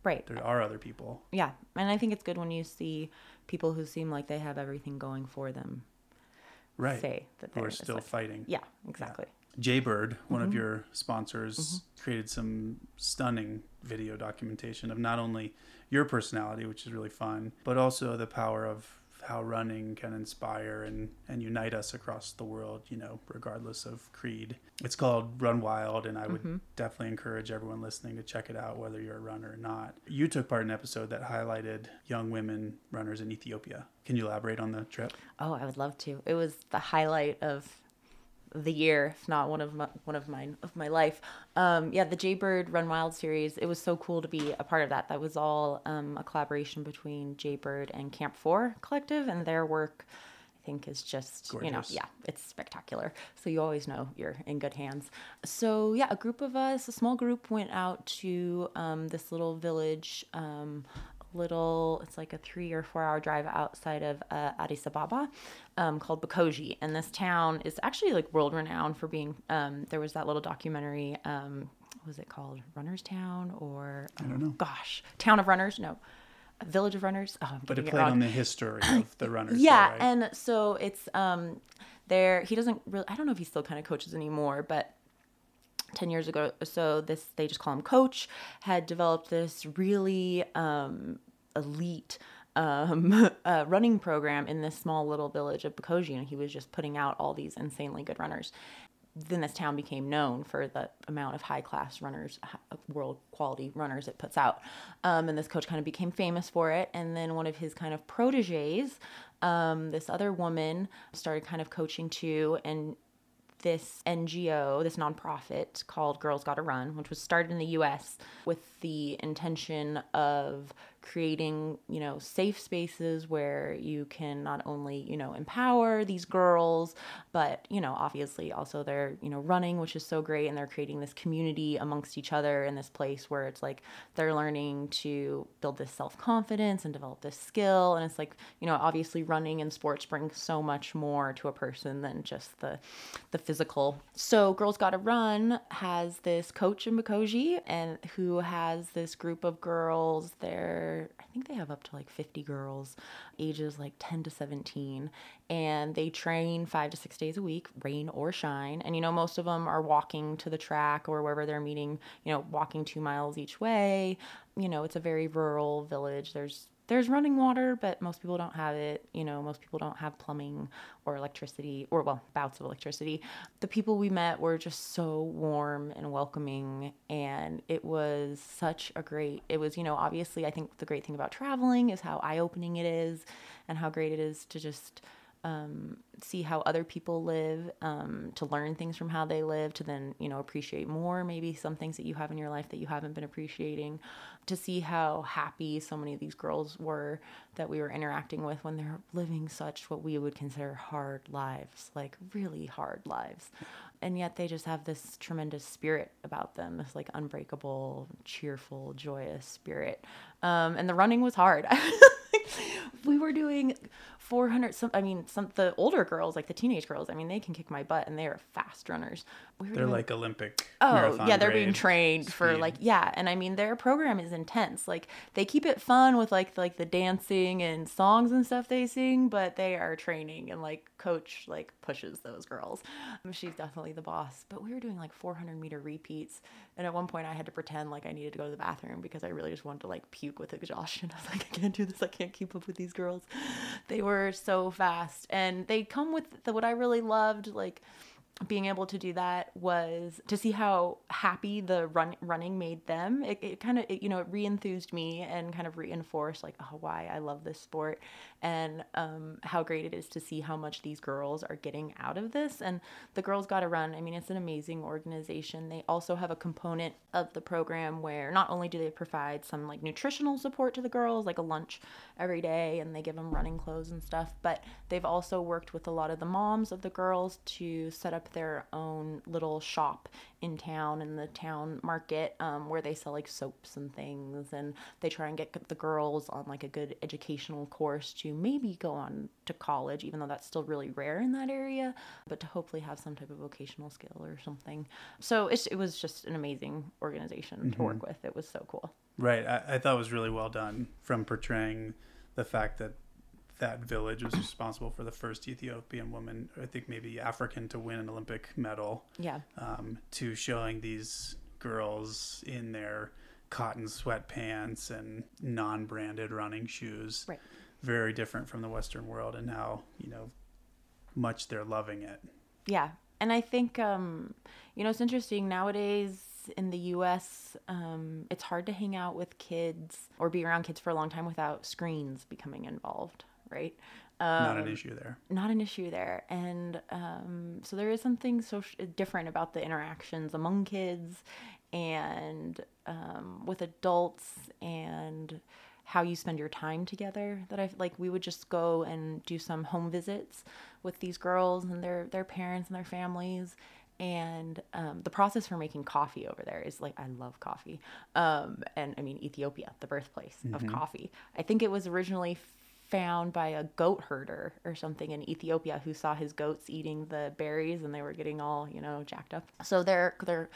right. there are other people. Yeah and i think it's good when you see people who seem like they have everything going for them right. say that they're still like, fighting. Yeah exactly. yeah. Jaybird, one mm-hmm. of your sponsors, mm-hmm. created some stunning video documentation of not only your personality, which is really fun, but also the power of how running can inspire and, and unite us across the world, you know, regardless of creed. It's called Run Wild, and I would mm-hmm. definitely encourage everyone listening to check it out, whether you're a runner or not. You took part in an episode that highlighted young women runners in Ethiopia. Can you elaborate on the trip? Oh, I would love to. It was the highlight of the year, if not one of my, one of mine of my life. Um, yeah, the Jaybird Run Wild series. It was so cool to be a part of that. That was all um, a collaboration between Jaybird and Camp Four Collective, and their work. I think is just Gorgeous. you know yeah it's spectacular so you always know you're in good hands so yeah a group of us a small group went out to um, this little village um, little, it's like a three or four hour drive outside of uh, Addis Ababa um, called Bokoji. And this town is actually like world renowned for being, um, there was that little documentary, um, what was it called? Runner's Town or, I don't know. Gosh, Town of Runners? No. Village of Runners. Oh, but it played it on the history of *clears throat* the runners. yeah, right? and so it's um, there. He doesn't really. I don't know if he still kind of coaches anymore, but 10 years ago or so this they just call him coach had developed this really um, elite um, *laughs* uh, running program in this small little village of Bokoji, and he was just putting out all these insanely good runners. Then this town became known for the amount of high class runners, world quality runners it puts out. Um, and this coach kind of became famous for it. And then one of his kind of proteges, um, this other woman, started kind of coaching too. And this NGO, this nonprofit called Girls Gotta Run, which was started in the US with the intention of creating, you know, safe spaces where you can not only, you know, empower these girls, but, you know, obviously also they're, you know, running, which is so great. And they're creating this community amongst each other in this place where it's like they're learning to build this self confidence and develop this skill. And it's like, you know, obviously running and sports bring so much more to a person than just the, the physical. So Girls Gotta Run has this coach in Bokoji and who has this group of girls. They're I think they have up to like 50 girls, ages like 10 to 17, and they train five to six days a week, rain or shine. And you know, most of them are walking to the track or wherever they're meeting, you know, walking two miles each way. You know, it's a very rural village. There's there's running water, but most people don't have it. You know, most people don't have plumbing or electricity, or well, bouts of electricity. The people we met were just so warm and welcoming, and it was such a great. It was, you know, obviously, I think the great thing about traveling is how eye opening it is, and how great it is to just um, see how other people live, um, to learn things from how they live, to then, you know, appreciate more maybe some things that you have in your life that you haven't been appreciating, to see how happy so many of these girls were that we were interacting with when they're living such what we would consider hard lives, like really hard lives. And yet they just have this tremendous spirit about them, this like unbreakable, cheerful, joyous spirit. Um, and the running was hard. *laughs* *laughs* we were doing 400 some i mean some the older girls like the teenage girls i mean they can kick my butt and they are fast runners we They're doing- like Olympic. Oh, yeah, they're being trained for like yeah, and I mean their program is intense. Like they keep it fun with like like the dancing and songs and stuff they sing, but they are training and like coach like pushes those girls. Um, She's definitely the boss. But we were doing like 400 meter repeats, and at one point I had to pretend like I needed to go to the bathroom because I really just wanted to like puke with exhaustion. *laughs* I was like, I can't do this. I can't keep up with these girls. They were so fast, and they come with the, what I really loved like being able to do that was to see how happy the run running made them. It, it kind of you know it re-enthused me and kind of reinforced like oh why I love this sport and um, how great it is to see how much these girls are getting out of this. And the Girls Gotta Run. I mean it's an amazing organization. They also have a component of the program where not only do they provide some like nutritional support to the girls like a lunch every day and they give them running clothes and stuff, but they've also worked with a lot of the moms of the girls to set up their own little shop in town in the town market um, where they sell like soaps and things and they try and get the girls on like a good educational course to maybe go on to college even though that's still really rare in that area but to hopefully have some type of vocational skill or something so it's, it was just an amazing organization to work with it was so cool Right. I, I thought it was really well done from portraying the fact that that village was responsible for the first Ethiopian woman, I think maybe African, to win an Olympic medal, yeah um, to showing these girls in their cotton sweatpants and non branded running shoes. Right. Very different from the Western world and how, you know, much they're loving it. Yeah. And I think, um, you know, it's interesting nowadays in the US, um, it's hard to hang out with kids or be around kids for a long time without screens becoming involved, right? Um, Not an issue there. not an issue there. And um, so there is something so different about the interactions among kids and um, with adults and how you spend your time together that I like we would just go and do some home visits with these girls and their their parents and their families. And um, the process for making coffee over there is like I love coffee. Um, and I mean Ethiopia the birthplace of coffee. I think it was originally found by a goat herder or something in Ethiopia who saw his goats eating the berries and they were getting all you know jacked up. So their their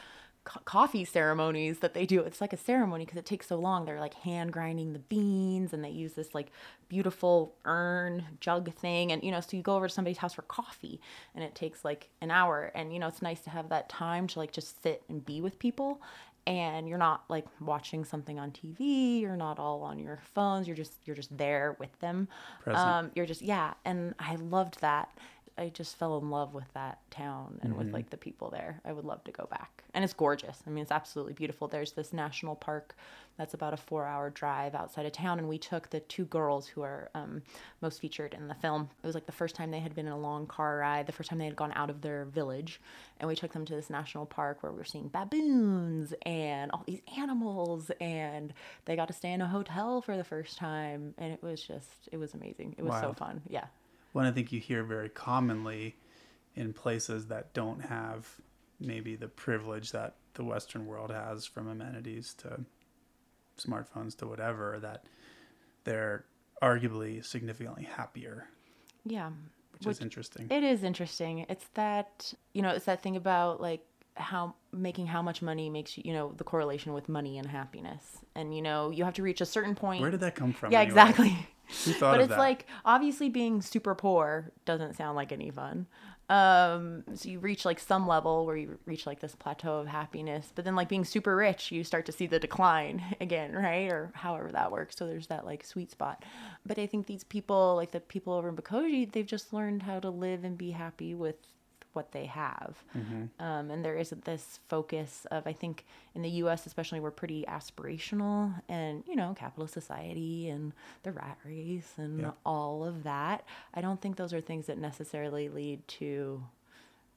co- coffee ceremonies that they do it's like a ceremony because it takes so long they're like hand grinding the beans and they use this like beautiful urn jug thing and you know so you go over to somebody's house for coffee and it takes like an hour and you know it's nice to have that time to like just sit and be with people and you're not like watching something on TV, you're not all on your phones, you're just you're just there with them. Um, you're just yeah, and I loved that. I just fell in love with that town and with like the people there. I would love to go back. And it's gorgeous. I mean, it's absolutely beautiful. There's this national park that's about a four hour drive outside of town. And we took the two girls who are um, most featured in the film. It was like the first time they had been in a long car ride, the first time they had gone out of their village. And we took them to this national park where we were seeing baboons and all these animals. And they got to stay in a hotel for the first time. And it was just, it was amazing. It was so fun. Yeah. One I think you hear very commonly in places that don't have maybe the privilege that the Western world has from amenities to smartphones to whatever, that they're arguably significantly happier, Yeah. which, Which- is interesting. It is interesting. It's that, you know, it's that thing about like how making how much money makes you, you know, the correlation with money and happiness. And, you know, you have to reach a certain point. Where did that come from? yeah, anyway? exactly. But it's that? like obviously being super poor doesn't sound like any fun. Um, so you reach like some level where you reach like this plateau of happiness, but then like being super rich, you start to see the decline *laughs* again, right? Or however that works. So there's that like sweet spot. But I think these people, like the people over in Bokoji, they've just learned how to live and be happy with what they have. Um, and there isn't this focus of, I think in the US, especially, we're pretty aspirational and, you know, capitalist society and the rat race and Yeah. all of that. I don't think those are things that necessarily lead to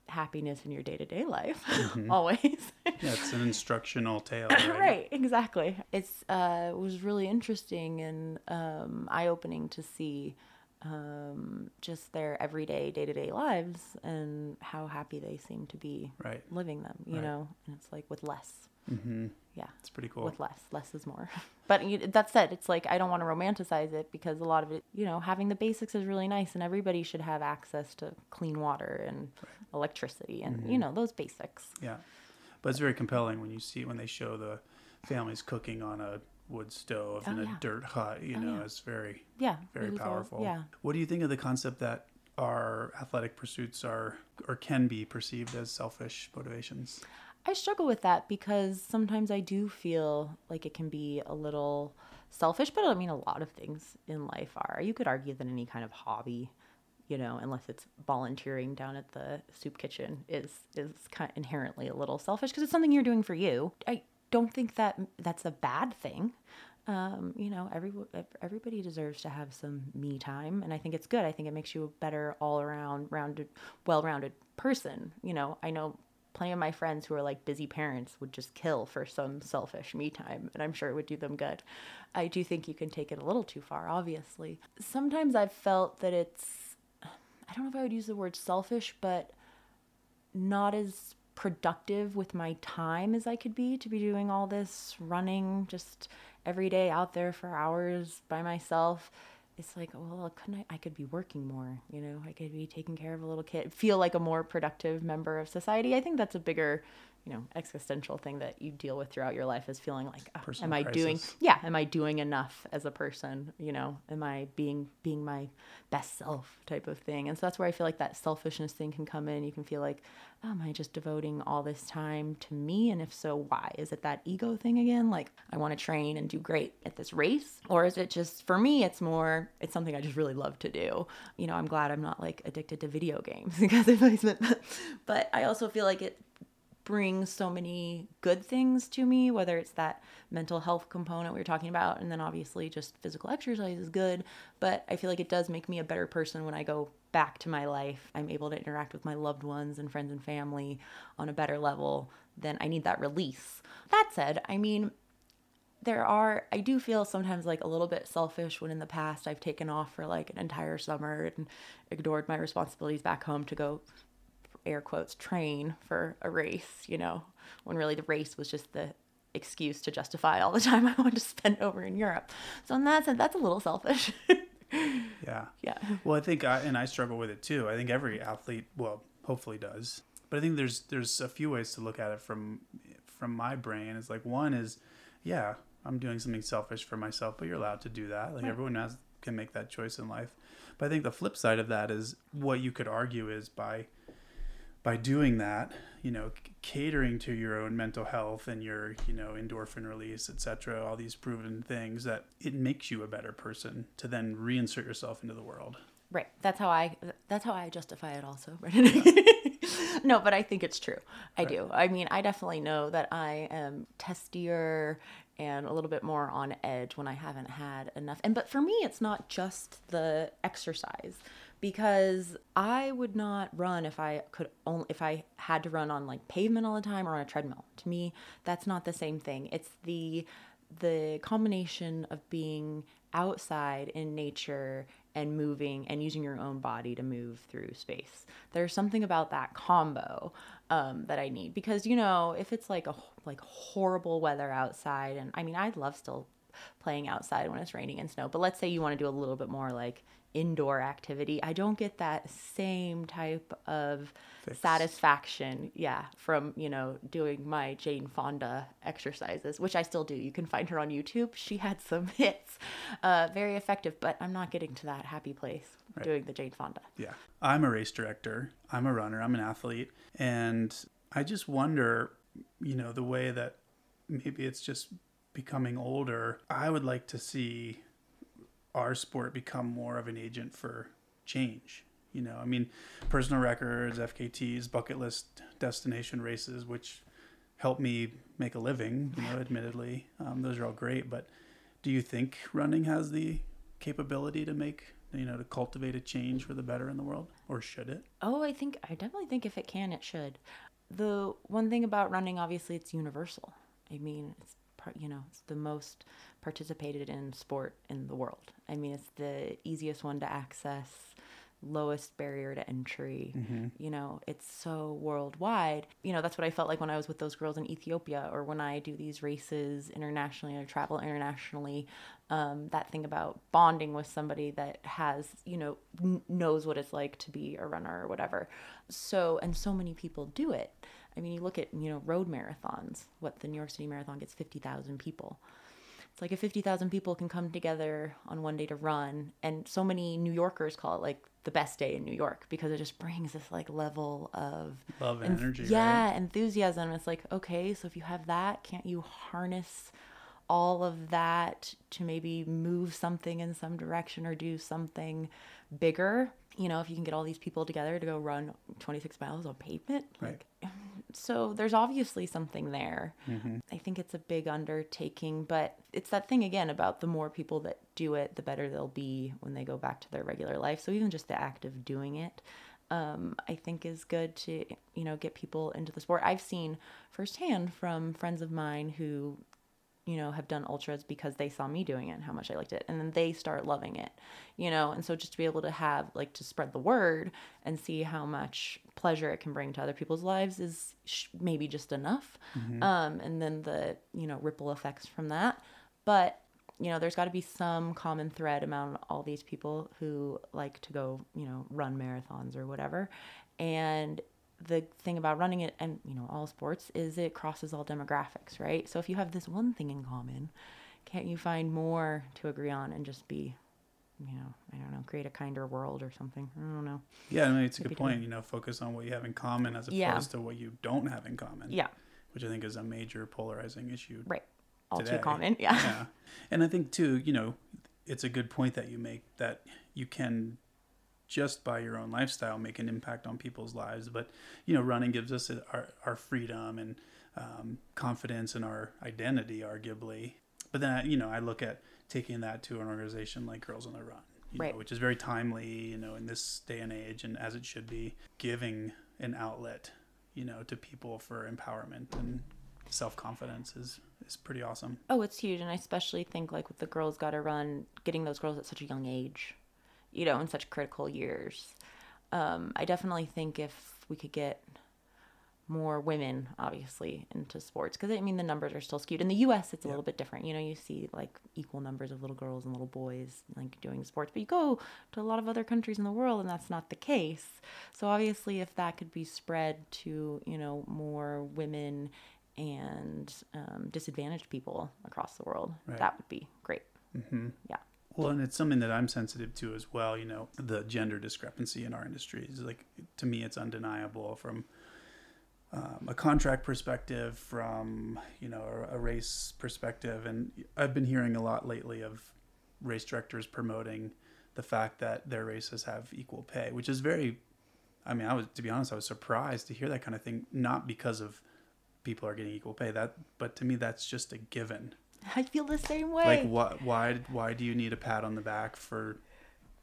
happiness in your day to day life, *laughs* always. That's an instructional tale, *laughs* right? right exactly it's uh it was really interesting and um eye opening to see um just their everyday day-to-day lives and how happy they seem to be Right. living them you Right. know and it's like with less Yeah. It's pretty cool. With less, less is more. *laughs* But you, that said, it's like I don't want to romanticize it because a lot of it, you know, having the basics is really nice, and everybody should have access to clean water and electricity, and you know those basics. Yeah, but it's very compelling when you see when they show the families cooking on a wood stove Oh, in a dirt hut. You oh, know, yeah. it's very Yeah. very all- powerful. yeah. What do you think of the concept that our athletic pursuits are or can be perceived as selfish motivations? I struggle with that because sometimes I do feel like it can be a little selfish, but I mean, a lot of things in life are. You could argue that any kind of hobby, you know, unless it's volunteering down at the soup kitchen, is is kind of inherently a little selfish because it's something you're doing for you. I don't think that that's a bad thing. Um, you know, every everybody deserves to have some me time, and I think it's good. I think it makes you a better all around, rounded, well rounded person. You know, I know plenty of my friends who are like busy parents would just kill for some selfish me time, and I'm sure it would do them good. I do think you can take it a little too far, obviously. Sometimes I've felt that it's, I don't know if I would use the word selfish, but not as productive with my time as I could be to be doing all this running just every day out there for hours by myself. It's like, well, couldn't I? I could be working more, you know, I could be taking care of a little kid, feel like a more productive member of society. I think that's a bigger, you know, existential thing that you deal with throughout your life is feeling like, oh, am I doing, yeah, am I doing enough as a person? You know, am I being, being my best self type of thing? And so that's where I feel like that selfishness thing can come in. You can feel like, oh, am I just devoting all this time to me? And if so, why? Is it that ego thing again? Like, I want to train and do great at this race? Or is it just, for me, it's more, it's something I just really love to do. You know, I'm glad I'm not like addicted to video games *laughs* because if I spent, but I also feel like it brings so many good things to me, whether it's that mental health component we were talking about, and then obviously just physical exercise is good. But I feel like it does make me a better person when I go back to my life. I'm able to interact with my loved ones and friends and family on a better level. Then I need that release. That said, I mean, there are i do feel sometimes like a little bit selfish when in the past i've taken off for like an entire summer and ignored my responsibilities back home to go air quotes train for a race you know when really the race was just the excuse to justify all the *laughs* time i wanted to spend over in europe so in that sense that's a little selfish *laughs* Yeah. yeah Well, I think I and I struggle with it too. I think every athlete, well, hopefully does. But I think there's there's a few ways to look at it from from my brain. It's like one is, yeah, I'm doing something selfish for myself, but you're allowed to do that. Like everyone has can make that choice in life. But I think the flip side of that is what you could argue is by by doing that, you know, catering to your own mental health and your, you know, endorphin release, etc., all these proven things that it makes you a better person to then reinsert yourself into the world. Right. That's how I that's how I justify it also. *laughs* Right. no, but I think it's true. I do. I mean, I definitely know that I am testier and a little bit more on edge when I haven't had enough. And but for me it's not just the exercise because I would not run if I could only if I had to run on like pavement all the time or on a treadmill. To me, that's not the same thing. It's the the combination of being outside in nature and moving and using your own body to move through space. There's something about that combo um, that I need because you know if it's like a like horrible weather outside and I mean I love still playing outside when it's raining and snow but let's say you want to do a little bit more like indoor activity I don't get that same type of Fix. satisfaction yeah from you know doing my Jane Fonda exercises which I still do you can find her on YouTube she had some *laughs* hits uh, very effective but I'm not getting to that happy place doing the Jane Fonda Yeah. I'm a race director. I'm a runner. I'm an athlete. And I just wonder, you know, the way that maybe it's just becoming older. I would like to see our sport become more of an agent for change. You know, I mean, personal records, FKTs, bucket list destination races, which help me make a living, you know, admittedly. Um, those are all great. But do you think running has the capability to make, you know, to cultivate a change for the better in the world? Or should it? Oh, I think I definitely think if it can, it should. The one thing about running, obviously, it's universal. I mean, it's you know, it's the most participated in sport in the world. I mean, it's the easiest one to access, lowest barrier to entry. You know, it's so worldwide. You know, that's what I felt like when I was with those girls in Ethiopia or when I do these races internationally or travel internationally. Um, that thing about bonding with somebody that has, you know, n- knows what it's like to be a runner or whatever. So, and so many people do it. I mean, you look at, you know, road marathons, what the New York City Marathon gets 50,000 people. It's like if 50,000 people can come together on one day to run. And so many New Yorkers call it like the best day in New York because it just brings this like level of Love and energy, Yeah, right? enthusiasm. It's like, okay, so if you have that, can't you harness all of that to maybe move something in some direction or do something bigger? You know, if you can get all these people together to go run 26 miles on pavement, Right. like, so there's obviously something there. I think it's a big undertaking, but it's that thing again about the more people that do it, the better they'll be when they go back to their regular life. So even just the act of doing it, um, I think is good to you know get people into the sport. I've seen firsthand from friends of mine who you know have done ultras because they saw me doing it and how much I liked it and then they start loving it you know and so just to be able to have like to spread the word and see how much pleasure it can bring to other people's lives is sh- maybe just enough. Um and then the you know ripple effects from that. But you know there's got to be some common thread among all these people who like to go you know run marathons or whatever. And the thing about running it and you know all sports is it crosses all demographics right? So if you have this one thing in common can't you find more to agree on and just be you know i don't know create a kinder world or something i don't know Yeah, I mean, it's a good point. You know, focus on what you have in common as opposed Yeah. to what you don't have in common. yeah Which I think is a major polarizing issue. right all Today. too common yeah yeah. And I think too, you know, it's a good point that you make that you can just by your own lifestyle make an impact on people's lives. But you know, running gives us our our freedom and um, confidence in our identity, arguably. But then you know, I look at taking that to an organization like Girls on the Run, you Right. know, which is very timely, you know, in this day and age, and as it should be, giving an outlet, you know, to people for empowerment and self confidence is is pretty awesome. Oh, it's huge, and I especially think like with the Girls Gotta Run, getting those girls at such a young age, you know, in such critical years. Um, I definitely think if we could get more women, obviously, into sports, because I mean the numbers are still skewed. In the U.S., it's a little bit different. You know, you see like equal numbers of little girls and little boys like doing sports, but you go to a lot of other countries in the world, and that's not the case. So obviously, if that could be spread to you know more women and um, disadvantaged people across the world, Right. that would be great. hmm Yeah. Well, and it's something that I'm sensitive to as well. You know, the gender discrepancy in our industry is like to me, it's undeniable from um, a contract perspective, from you know a, a race perspective, and I've been hearing a lot lately of race directors promoting the fact that their races have equal pay, which is very. I mean, I was to be honest, I was surprised to hear that kind of thing. Not because of people are getting equal pay, that, but to me, that's just a given I feel the same way. like what why why do you need a pat on the back for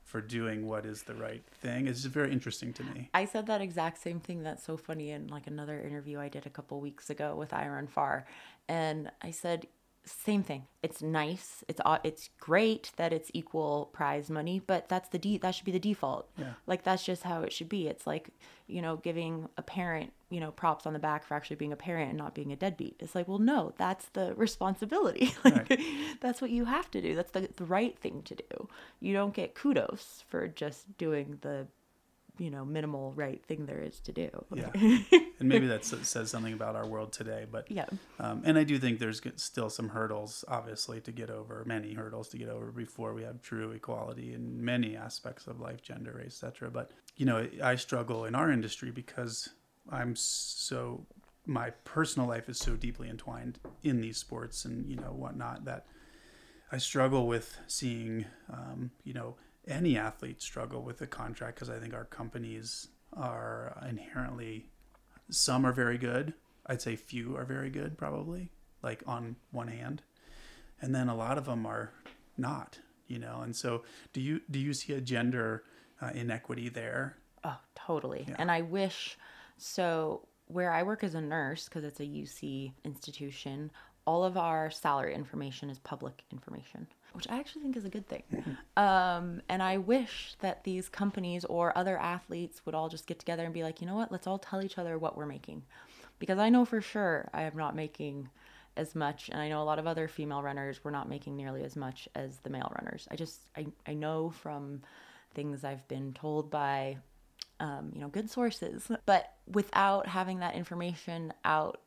for doing what is the right thing it's just very interesting to me I said that exact same thing. That's so funny in like another interview I did a couple weeks ago with iRunFar, and I said same thing. It's nice. It's it's great that it's equal prize money, but that's the de- that should be the default. Yeah. Like that's just how it should be. It's like you know giving a parent you know props on the back for actually being a parent and not being a deadbeat. It's like well no, that's the responsibility. *laughs* like Right. that's what you have to do. That's the the right thing to do. You don't get kudos for just doing the you know minimal right thing there is to do yeah *laughs* and maybe that says something about our world today but yeah um, and i do think there's still some hurdles obviously to get over many hurdles to get over before we have true equality in many aspects of life gender race etc but you know i struggle in our industry because i'm so my personal life is so deeply entwined in these sports and you know whatnot that I struggle with seeing, um, you know, any athlete struggle with a contract because I think our companies are inherently, some are very good. I'd say few are very good, probably, like on one hand, and then a lot of them are not, you know. And so, do you do you see a gender uh, inequity there? oh totally Yeah. and i wish so where i work as a nurse because it's a uc institution all of our salary information is public information, which I actually think is a good thing. Um, and I wish that these companies or other athletes would all just get together and be like, you know what, let's all tell each other what we're making. Because I know for sure I am not making as much and i know a lot of other female runners were not making nearly as much as the male runners i just i, I know from things i've been told by um, you know good sources. But without having that information out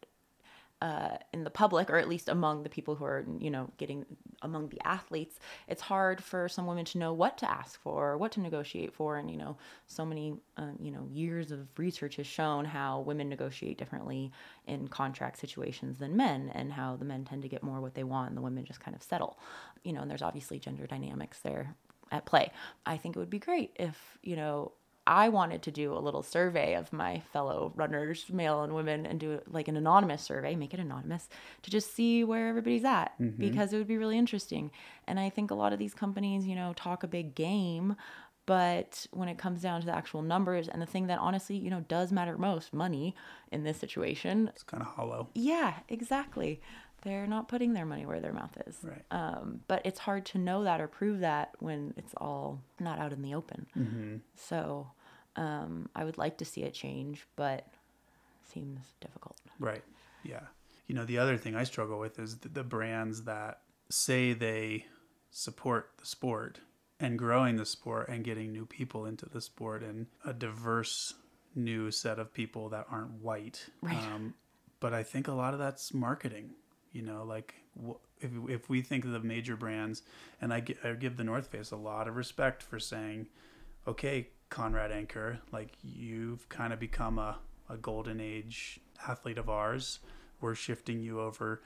uh, in the public, or at least among the people who are, you know, getting among the athletes, it's hard for some women to know what to ask for, what to negotiate for, and you know, so many, um, you know, years of research has shown how women negotiate differently in contract situations than men, and how the men tend to get more what they want, and the women just kind of settle, you know, and there's obviously gender dynamics there at play. I think it would be great if, you know, I wanted to do a little survey of my fellow runners, male and women, and do like an anonymous survey, make it anonymous, to just see where everybody's at mm-hmm. because it would be really interesting. And I think a lot of these companies, you know, talk a big game, but when it comes down to the actual numbers and the thing that honestly, you know, does matter most, money in this situation, it's kind of hollow. Yeah, exactly they're not putting their money where their mouth is. Right. Um, but it's hard to know that or prove that when it's all not out in the open. Mm-hmm. So um, I would like to see it change, but seems difficult. Right. Yeah. You know, the other thing I struggle with is the, the brands that say they support the sport and growing the sport and getting new people into the sport and a diverse new set of people that aren't white. Right. Um, but I think a lot of that's marketing you know like if, if we think of the major brands and I, I give the north face a lot of respect for saying okay conrad anker like you've kind of become a, a golden age athlete of ours we're shifting you over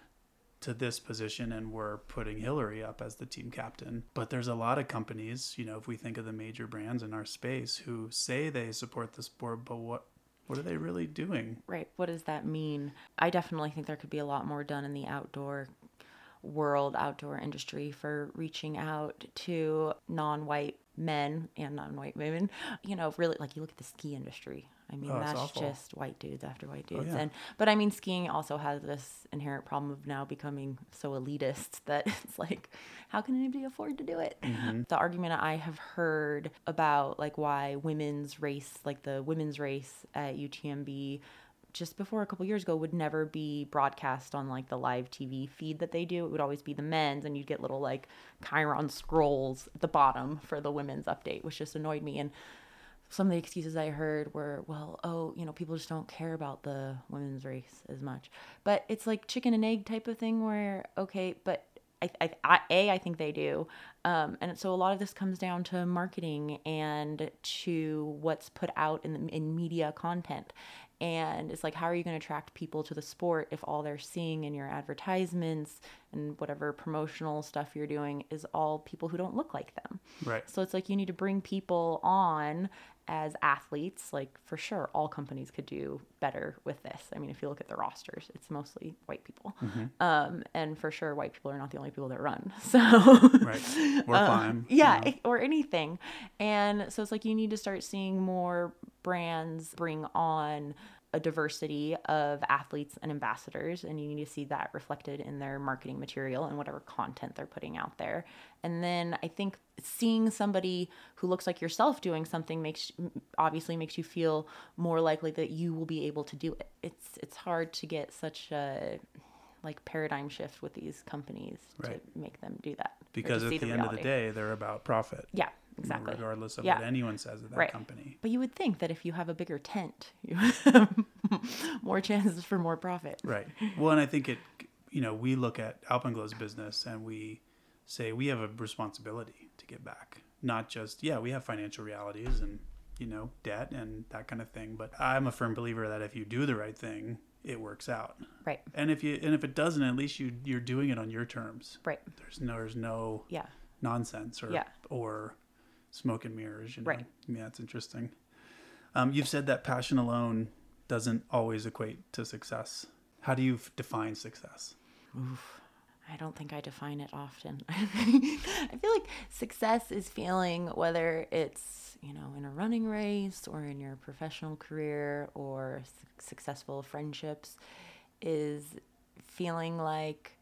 to this position and we're putting Hilaree up as the team captain. But there's a lot of companies, you know, if we think of the major brands in our space who say they support the sport, but what what are they really doing? Right. What does that mean? I definitely think there could be a lot more done in the outdoor world, outdoor industry for reaching out to non white men and non white women. You know, really, like you look at the ski industry. I mean, oh, that's just white dudes after white oh, dudes. Oh, yeah. And but I mean, skiing also has this inherent problem of now becoming so elitist *laughs* that it's like, how can anybody afford to do it? Mm-hmm. The argument I have heard about like why women's race, like the women's race at UTMB, just before a couple years ago would never be broadcast on like the live TV feed that they do. It would always be the men's, and you'd get little like chyron scrolls at the bottom for the women's update, which just annoyed me. And some of the excuses I heard were, well, oh, you know, people just don't care about the women's race as much. But it's like chicken and egg type of thing where, okay, but I, I, I A, I think they do. Um, and so a lot of this comes down to marketing and to what's put out in, the, in media content. And it's like, how are you going to attract people to the sport if all they're seeing in your advertisements and whatever promotional stuff you're doing is all people who don't look like them? Right. So it's like you need to bring people on as athletes, like for sure, all companies could do better with this. I mean, if you look at the rosters, it's mostly white people, mm-hmm. um, and for sure, white people are not the only people that run. *laughs* So, right, *laughs* or um, climb, yeah, you know. or anything. And so it's like you need to start seeing more brands bring on a diversity of athletes and ambassadors, and you need to see that reflected in their marketing material and whatever content they're putting out there. And then I think seeing somebody who looks like yourself doing something makes obviously makes you feel more likely that you will be able to do it. It's it's hard to get such a like paradigm shift with these companies right. to make them do that. Because at the, the end of the day, they're about profit. Yeah, exactly. Regardless of yeah. what anyone says of that right. company. But you would think that if you have a bigger tent, *laughs* you have more chances for more profit. Right. Well, and I think it, you know, we look at Alpenglow's business and we say we have a responsibility to get back. Not just, yeah, we have financial realities and, you know, debt and that kind of thing. But I'm a firm believer that if you do the right thing, it works out. Right. And if you and if it doesn't, at least you you're doing it on your terms. Right. There's no there's no yeah nonsense or yeah. or smoke and mirrors. You know? Right. Yeah, it's interesting. Um, you've said that passion alone doesn't always equate to success. How do you define success? Oof. I don't think I define it often. *laughs* I feel like success is feeling whether it's, you know, in a running race or in your professional career or su- successful friendships, is feeling like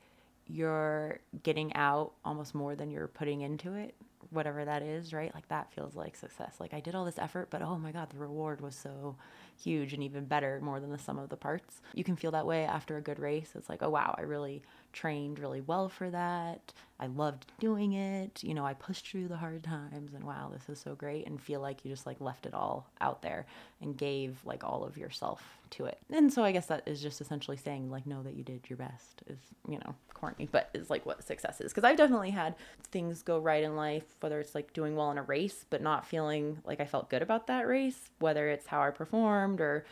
you're getting out almost more than you're putting into it whatever that is right? Like that feels like success. Like i did all this effort but oh my god the reward was so huge and even better more than the sum of the parts. You can feel that way after a good race. It's like oh wow i really trained really well for that. I loved doing it. You know, I pushed through the hard times and wow, this is so great and feel like you just like left it all out there and gave like all of yourself to it. And so I guess that is just essentially saying like know that you did your best is, you know, corny, but is like what success is. Cuz I've definitely had things go right in life, whether it's like doing well in a race but not feeling like I felt good about that race, whether it's how I performed or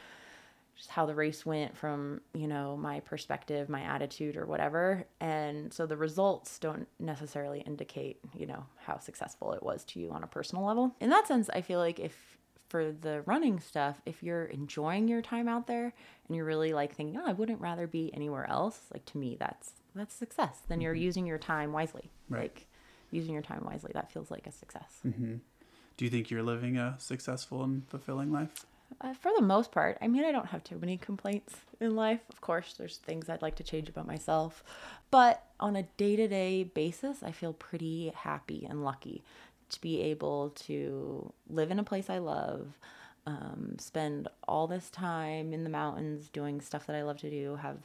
just how the race went from you know my perspective my attitude or whatever and so the results don't necessarily indicate you know how successful it was to you on a personal level in that sense i feel like if for the running stuff if you're enjoying your time out there and you're really like thinking oh i wouldn't rather be anywhere else like to me that's that's success then you're mm-hmm. using your time wisely right. like using your time wisely that feels like a success mm-hmm. do you think you're living a successful and fulfilling life uh, for the most part, I mean, I don't have too many complaints in life. Of course, there's things I'd like to change about myself. But on a day to day basis, I feel pretty happy and lucky to be able to live in a place I love, um, spend all this time in the mountains doing stuff that I love to do, have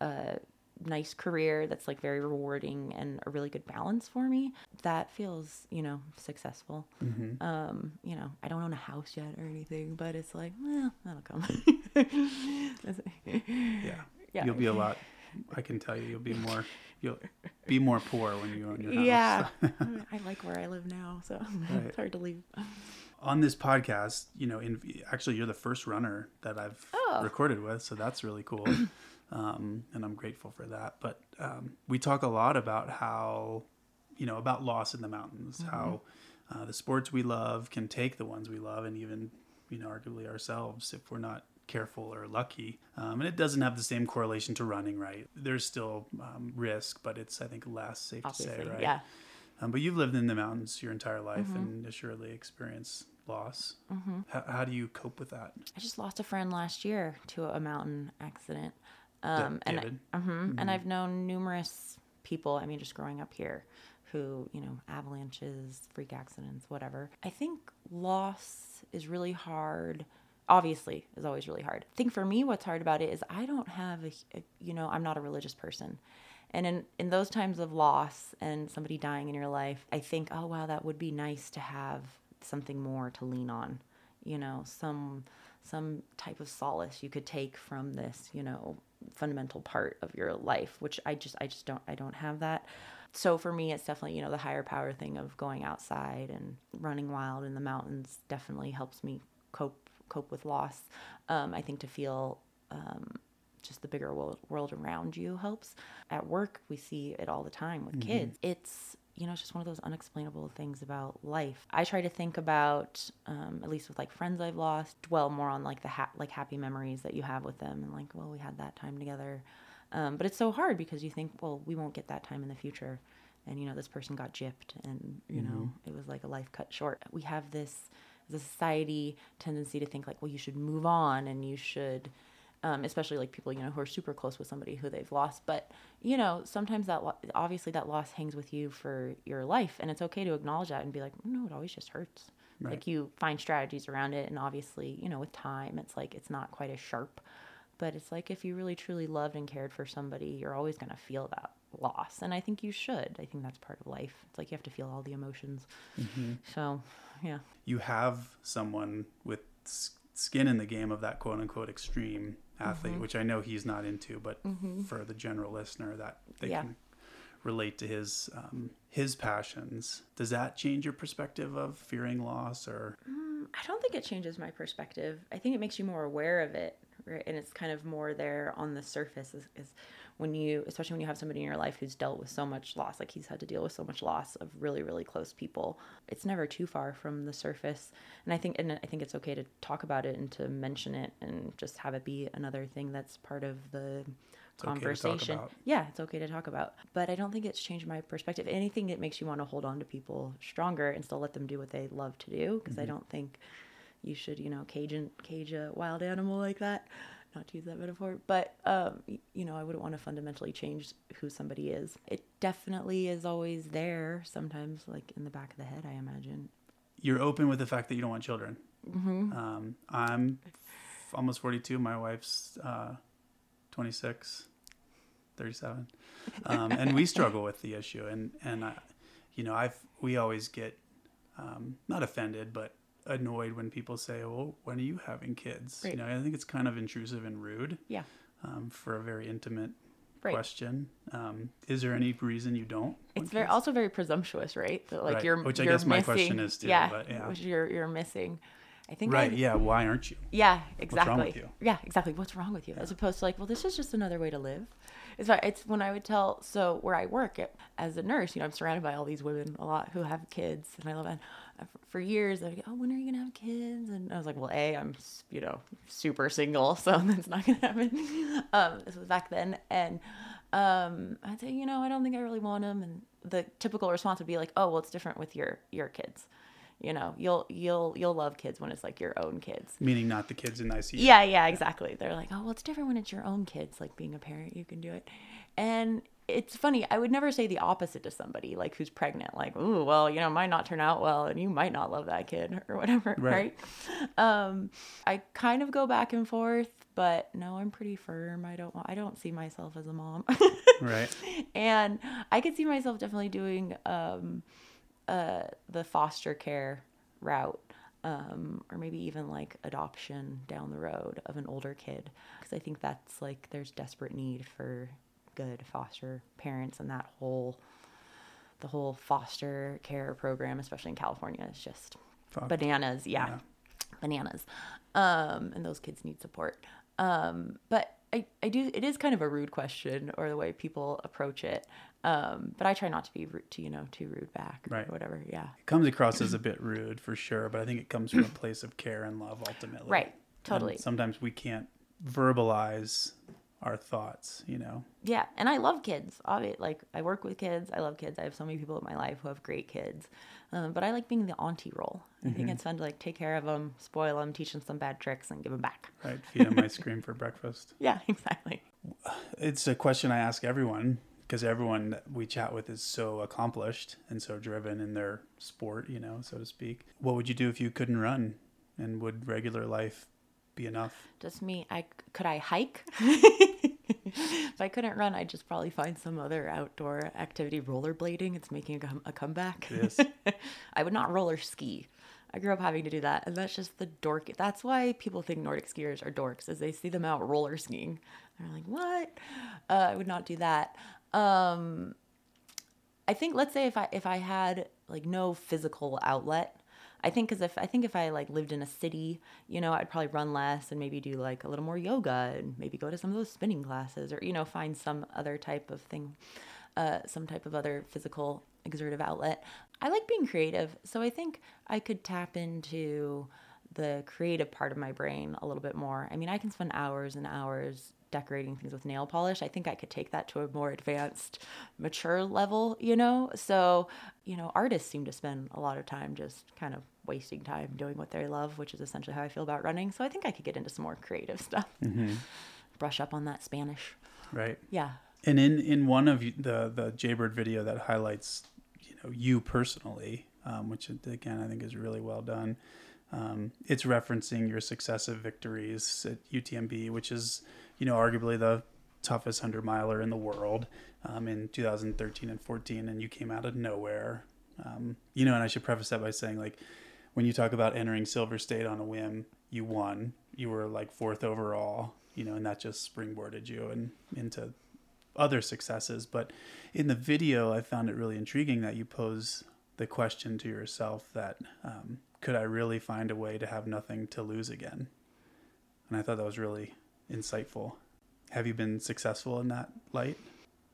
a nice career that's like very rewarding and a really good balance for me that feels you know successful. Mm-hmm. um you know i don't own a house yet or anything but it's like well that'll come. Yeah. *laughs* Yeah. You'll be a lot i can tell you you'll be more you'll be more poor when you own your house. Yeah. *laughs* I like where i live now so *laughs* right. it's hard to leave. On this podcast you know in actually you're the first runner that i've oh. recorded with so that's really cool *clears throat* um, and I'm grateful for that. But um, we talk a lot about how, you know, about loss in the mountains, mm-hmm. how uh, the sports we love can take the ones we love, and even, you know, arguably ourselves if we're not careful or lucky. Um, and it doesn't have the same correlation to running, right? There's still um, risk, but it's I think less safe Obviously, to say, right? Yeah. Um, but you've lived in the mountains your entire life mm-hmm. and assuredly experienced loss. Mm-hmm. How, how do you cope with that? I just lost a friend last year to a mountain accident. Um, and I, mm-hmm, mm-hmm. and I've known numerous people. I mean, just growing up here, who you know, avalanches, freak accidents, whatever. I think loss is really hard. Obviously, is always really hard. I think for me, what's hard about it is I don't have a, a you know, I'm not a religious person. And in, in those times of loss and somebody dying in your life, I think, oh, wow, that would be nice to have something more to lean on, you know, some some type of solace you could take from this, you know, fundamental part of your life which i just i just don't i don't have that. So for me it's definitely you know the higher power thing of going outside and running wild in the mountains definitely helps me cope cope with loss. Um, i think to feel um, just the bigger world, world around you helps. At work we see it all the time with mm-hmm. kids. It's you know, it's just one of those unexplainable things about life. I try to think about, um, at least with like friends I've lost, dwell more on like the ha- like happy memories that you have with them, and like, well, we had that time together. Um, but it's so hard because you think, well, we won't get that time in the future, and you know, this person got gypped, and you mm-hmm. know, it was like a life cut short. We have this, the society tendency to think like, well, you should move on, and you should um, especially like people you know who are super close with somebody who they've lost. But you know sometimes that lo- obviously that loss hangs with you for your life and it's okay to acknowledge that and be like no it always just hurts. Right. like you find strategies around it and obviously you know with time it's like it's not quite as sharp. But it's like if you really truly loved and cared for somebody you're always going to feel that loss and i think you should. I think that's part of life. It's like you have to feel all the emotions. Mm-hmm. so yeah. You have someone with skin in the game of that quote unquote extreme athlete, mm-hmm. which I know he's not into, but mm-hmm. for the general listener, that they yeah. can relate to his um, his passions. Does that change your perspective of fearing loss, or? Mm, I don't think it changes my perspective. I think it makes you more aware of it, right? And it's kind of more there on the surface. Is, is when you, especially when you have somebody in your life who's dealt with so much loss, like he's had to deal with so much loss of really, really close people. It's never too far from the surface, and I think, and I think it's okay to talk about it and to mention it and just have it be another thing that's part of the it's conversation. Okay yeah, it's okay to talk about. But I don't think it's changed my perspective. Anything that makes you want to hold on to people stronger and still let them do what they love to do, because mm-hmm. I don't think you should, you know, cage and cage a wild animal like that. Not to use that metaphor, but um, you know, I wouldn't want to fundamentally change who somebody is. It definitely is always there. Sometimes, like in the back of the head, I imagine. You're open with the fact that you don't want children. Mm-hmm. Um, I'm f- almost 42. My wife's uh, 26, 37. Um, and we struggle with the issue. And, and I, you know, I've, we always get um, not offended, but annoyed when people say, well, when are you having kids? Right. You know, I think it's kind of intrusive and rude Yeah. um, for a very intimate Right. question. Um, is there any reason you don't? It's very kids? also very presumptuous, right? That like Right, you're which I you're guess my missing, question is too, Yeah, but yeah. which you're you're missing. I think Right. I- Yeah. Why aren't you? Yeah, exactly. you? Yeah, exactly. What's wrong with you? As opposed to like, well, this is just another way to live. It's it's when I would tell. So where I work at, as a nurse, you know, I'm surrounded by all these women a lot who have kids, and I love it. For, years, they go, "Oh, when are you gonna have kids?" And I was like, "Well, a, I'm you know super single, *laughs* so that's not gonna happen." *laughs* Um, this was back then, and um, I'd say, you know, I don't think I really want them. And the typical response would be like, "Oh, well, it's different with your your kids." You know, you'll you'll you'll love kids when it's like your own kids. Meaning not the kids in ICU. Yeah, yeah, exactly. They're like, oh, well, it's different when it's your own kids. Like being a parent, you can do it. And it's funny. I would never say the opposite to somebody like who's pregnant. Like, oh, well, you know, might not turn out well, and you might not love that kid or whatever, Right. right? Um, I kind of go back and forth, but no, I'm pretty firm. I don't. want, I don't see myself as a mom. *laughs* Right. and I could see myself definitely doing um, uh, the foster care route, um, or maybe even like adoption down the road of an older kid, because I think that's like there's desperate need for good foster parents, and that whole the whole foster care program, especially in California, is just bananas. Yeah, Yeah. bananas. Um, and those kids need support. Um, but I, I do, it is kind of a rude question or the way people approach it. Um, but I try not to be rude, to, you know, too rude back Right. or whatever. Yeah. It comes across as a bit rude for sure, but I think it comes from a *clears throat* place of care and love ultimately. Right. And Totally. sometimes we can't verbalize our thoughts, you know. Yeah. And I love kids. Obviously, like I work with kids. I love kids. I have so many people in my life who have great kids. Um, but I like being the auntie role. I think it's fun to like take care of them, spoil them, teach them some bad tricks and give them back. Right? Feed them ice *laughs* cream for breakfast. Yeah, *laughs* exactly. It's a question I ask everyone because everyone that we chat with is so accomplished and so driven in their sport, you know, so to speak. What would you do if you couldn't run? And would regular life be enough? Just me. I could I hike? *laughs* *laughs* if I couldn't run, I'd just probably find some other outdoor activity. Rollerblading, it's making a, a comeback. Is. *laughs* I would not roller ski. I grew up having to do that, and that's just the dork. That's why people think Nordic skiers are dorks, is they see them out roller skiing. They're like, "What?" Uh, I would not do that. Um, I think let's say if I if I had like no physical outlet, I think because if I think if I like lived in a city, you know, I'd probably run less and maybe do like a little more yoga and maybe go to some of those spinning classes or you know find some other type of thing, uh, some type of other physical exertive outlet. I like being creative, so I think I could tap into the creative part of my brain a little bit more. I mean, I can spend hours and hours decorating things with nail polish. I think I could take that to a more advanced, mature level, you know? So, you know, artists seem to spend a lot of time just kind of wasting time doing what they love, which is essentially how I feel about running. So I think I could get into some more creative stuff. Brush up on that Spanish. Right. Yeah. And in in one of the the Jaybird video that highlights, you know, you personally, um, which again I think is really well done. Um, it's referencing your successive victories at UTMB, which is, you know, arguably the toughest hundred miler in the world um, in 2013 and 14, and you came out of nowhere. Um, you know, and I should preface that by saying, like, when you talk about entering Silver State on a whim, you won. You were like fourth overall, you know, and that just springboarded you and into other successes. But in the video, I found it really intriguing that you pose the question to yourself that um, could I really find a way to have nothing to lose again? And I thought that was really insightful. Have you been successful in that light?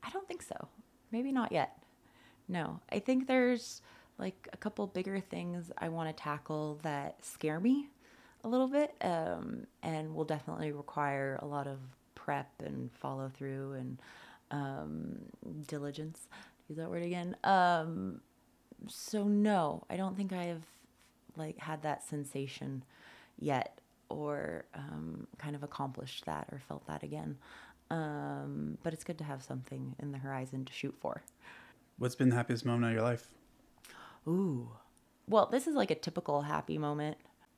I don't think so. Maybe not yet. No, I think there's like a couple bigger things I want to tackle that scare me a little bit um, and will definitely require a lot of prep and follow through and um, diligence. Use that word again. Um, so no, I don't think I have like had that sensation yet or um, kind of accomplished that or felt that again. Um, but it's good to have something in the horizon to shoot for. What's been the happiest moment of your life? Ooh. Well, this is like a typical happy moment.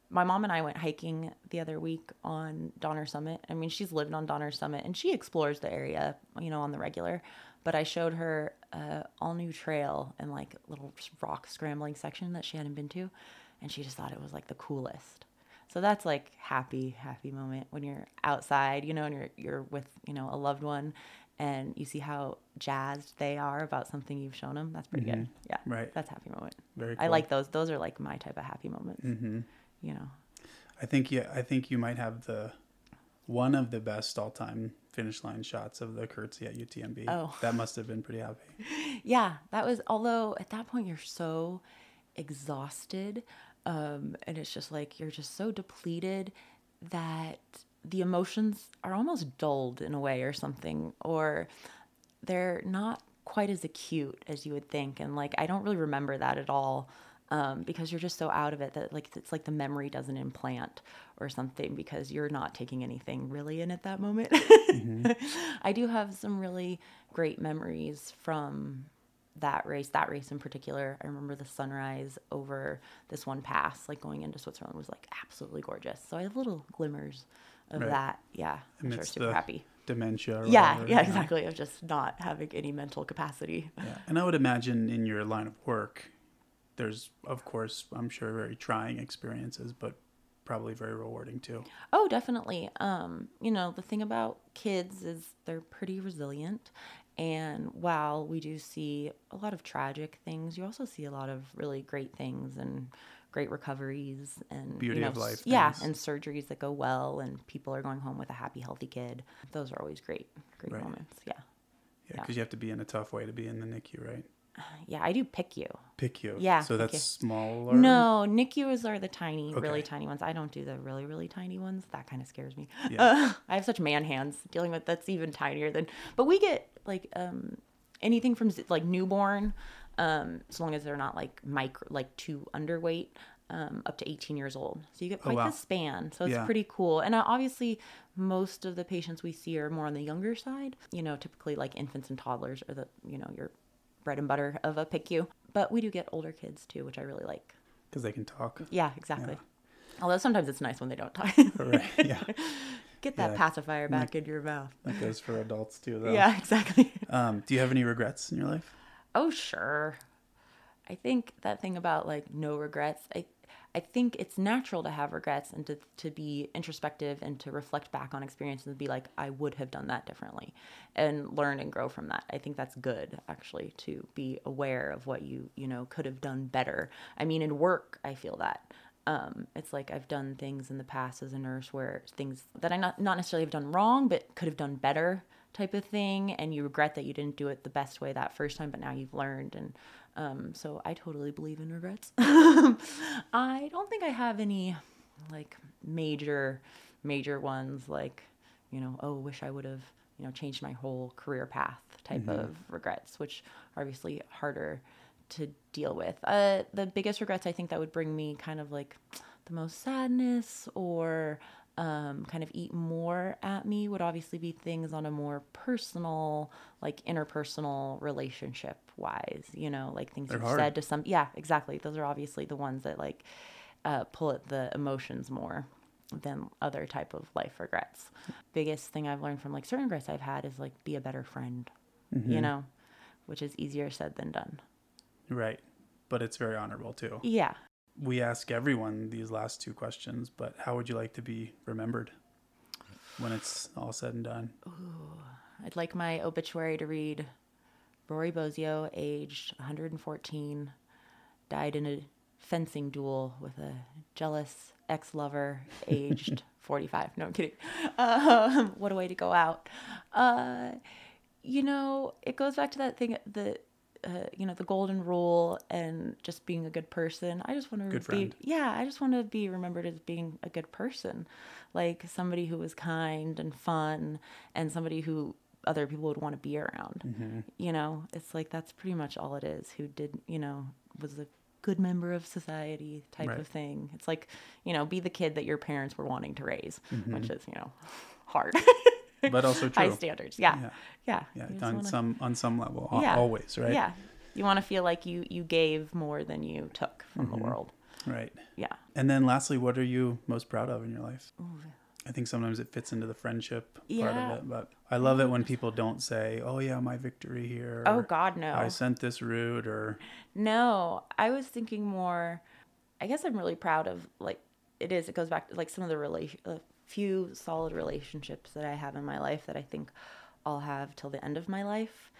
My mom and I went hiking the other week on Donner Summit. I mean, she's lived on Donner Summit and she explores the area, you know, on the regular. But I showed her a all new trail and like little rock scrambling section that she hadn't been to, and she just thought it was like the coolest. So that's like happy, happy moment when you're outside, you know, and you're you're with you know a loved one, and you see how jazzed they are about something you've shown them. That's pretty good. Yeah, Right. That's happy moment. Very I like those. Those are like my type of happy moments. Mm-hmm. You know. I think yeah, I think you might have the one of the best all-time finish line shots of the curtsy at UTMB. Oh. that must have been pretty happy. *laughs* Yeah, that was. Although at that point you're so exhausted, um, and it's just like you're just so depleted that the emotions are almost dulled in a way or something, or they're not quite as acute as you would think. And like I don't really remember that at all. Um, because you're just so out of it that like it's like the memory doesn't implant or something because you're not taking anything really in at that moment. *laughs* I do have some really great memories from that race, that race in particular. I remember the sunrise over this one pass, like going into Switzerland, was like absolutely gorgeous. So I have little glimmers of Right. that. Yeah, I'm sure super happy. Dementia. Or Yeah, whatever, yeah, you know. exactly. Of just not having any mental capacity. Yeah. And I would imagine in your line of work, there's, of course, I'm sure, very trying experiences, but probably very rewarding too. Oh, definitely. Um, you know, the thing about kids is they're pretty resilient. And while we do see a lot of tragic things, you also see a lot of really great things and great recoveries and Beauty you know, of life Yeah, things. and surgeries that go well and people are going home with a happy, healthy kid. Those are always great, great Right. moments. Yeah. Yeah, Yeah. because you have to be in a tough way to be in the NICU, right? *sighs* Yeah, I do PICU. Pick you. Yeah, So that's smaller. No, NICUs are the tiny, really tiny ones. I don't do the really, really tiny ones. That kind of scares me. Yeah. Uh, *laughs* I have such man hands dealing with that's even tinier than. But we get like um anything from like newborn, um as long as they're not like micro like too underweight. Um, up to 18 years old. So you get quite Oh, wow. the span. So it's Yeah. pretty cool. And obviously, most of the patients we see are more on the younger side. You know, typically like infants and toddlers are the, you know, your bread and butter of a PICU. But we do get older kids too, which I really like. Because they can talk. Yeah, exactly. Although sometimes it's nice when they don't talk. *laughs* right. Yeah. *laughs* Get that Yeah. pacifier back in your mouth. That goes for adults too, though. Yeah, *laughs* exactly. Um, do you have any regrets in your life? Oh, sure. I think that thing about like no regrets, I I think it's natural to have regrets and to, to be introspective and to reflect back on experiences and be like, I would have done that differently and learn and grow from that. I think that's good actually to be aware of what you, you know, could have done better. I mean, in work, I feel that. Um, it's like I've done things in the past as a nurse where things that I not, not necessarily have done wrong, but could have done better type of thing. And you regret that you didn't do it the best way that first time, but now you've learned. And um, so I totally believe in regrets. *laughs* I don't think I have any like major, major ones like, you know, oh, wish I would have, you know, changed my whole career path type of regrets, which are obviously harder to deal with. Uh, the biggest regrets I think that would bring me kind of like the most sadness or um, kind of eat more at me would obviously be things on a more personal, like interpersonal relationship wise, you know, like things They're you've hard. said to some. Yeah, exactly. Those are obviously the ones that like uh, pull at the emotions more than other type of life regrets. Biggest thing I've learned from like certain regrets I've had is like be a better friend, Mm-hmm. you know, which is easier said than done. Right. But it's very honorable too. Yeah. We ask everyone these last two questions, but how would you like to be remembered when it's all said and done? Ooh, I'd like my obituary to read Rory Bosio, aged 114, died in a fencing duel with a jealous ex lover, aged *laughs* 45. No, I'm kidding. Um, *laughs* what a way to go out. Uh, you know, it goes back to that thing, the. Uh, you know the golden rule and just being a good person. I just want to be friend. yeah. I just want to be remembered as being a good person, like somebody who was kind and fun, and somebody who other people would want to be around. Mm-hmm. You know, it's like that's pretty much all it is. Who did you know was a good member of society type Right. of thing. It's like, you know, be the kid that your parents were wanting to raise, Mm-hmm. which is, you know, hard. *laughs* *laughs* But also High true. standards. Yeah. Yeah. Yeah. Yeah, on wanna- some on some level, Yeah. always, right? Yeah. You want to feel like you you gave more than you took from Mm-hmm. the world. Right. Yeah. And then lastly, what are you most proud of in your life? I think sometimes it fits into the friendship part of it, but I love it when people don't say, "Oh yeah, my victory here." Oh God, no. I sent this route, or No, I was thinking more. I guess I'm really proud of like it is. It goes back to like some of the relation, a few solid relationships that I have in my life that I think I'll have till the end of my life,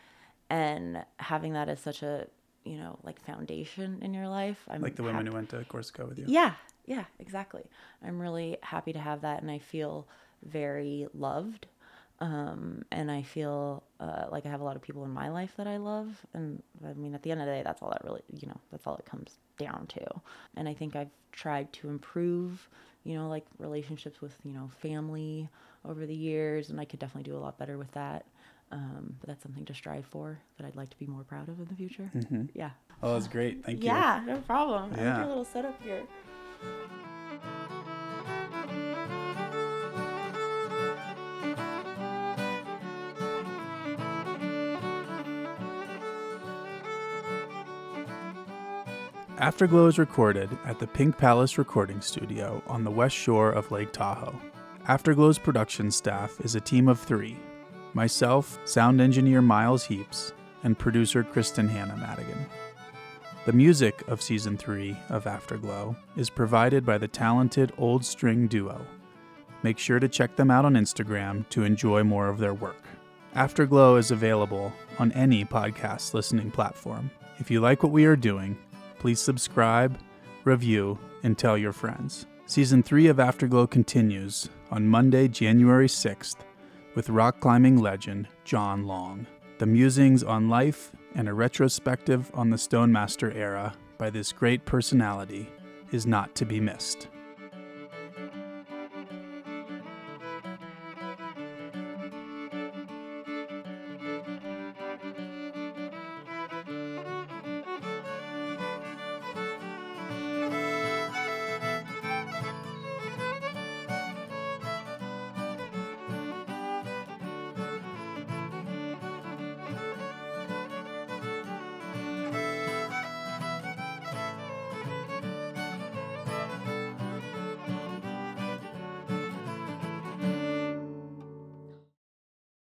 and having that as such a you know like foundation in your life. I'm like the women happy- who went to Corsica with you. Yeah, yeah, exactly. I'm really happy to have that, and I feel very loved. Um, and I feel uh, like I have a lot of people in my life that I love. And I mean, at the end of the day, that's all that really, you know, that's all it comes down to. And I think I've tried to improve, you know, like relationships with, you know, family over the years. And I could definitely do a lot better with that. Um, but that's something to strive for that I'd like to be more proud of in the future. Yeah. Oh, that's great. Thank you. Yeah, no problem. I Yeah. did a little setup here. Afterglow is recorded at the Pink Palace Recording Studio on the west shore of Lake Tahoe. Afterglow's production staff is a team of three myself, sound engineer Miles Heaps, and producer Kristen Hannah Madigan. The music of season three of Afterglow is provided by the talented Old String Duo. Make sure to check them out on Instagram to enjoy more of their work. Afterglow is available on any podcast listening platform. If you like what we are doing, please subscribe, review, and tell your friends. Season 3 of Afterglow continues on Monday, January 6th with rock climbing legend John Long. The musings on life and a retrospective on the Stonemaster era by this great personality is not to be missed.